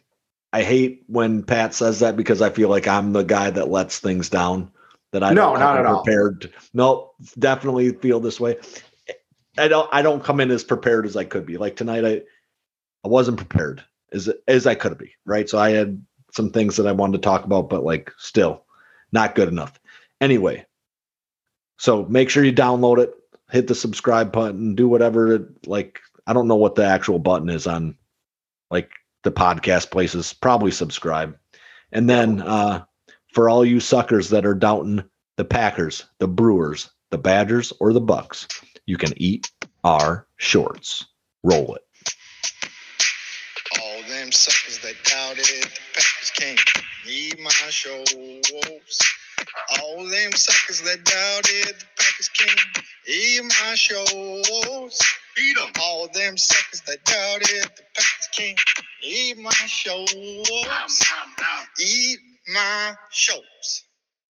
I hate when Pat says that because I feel like I'm the guy that lets things down. That I No, not at all. prepared. No, definitely feel this way. I don't I don't come in as prepared as I could be. Like tonight, I I wasn't prepared as as I could be. Right, so I had some things that I wanted to talk about, but like still not good enough. Anyway, so make sure you download it, hit the subscribe button, do whatever. it- Like I don't know what the actual button is on like the podcast places. Probably subscribe, and then uh, for all you suckers that are doubting the Packers, the Brewers, the Badgers, or the Bucks, you can eat our shorts. Roll it. Them suckers that doubted the Packers can't need my shows. All them suckers that doubted the Packers can't eat my shows. Beat 'em. All them suckers that doubted the Packers can't eat my shows. Eat my shows.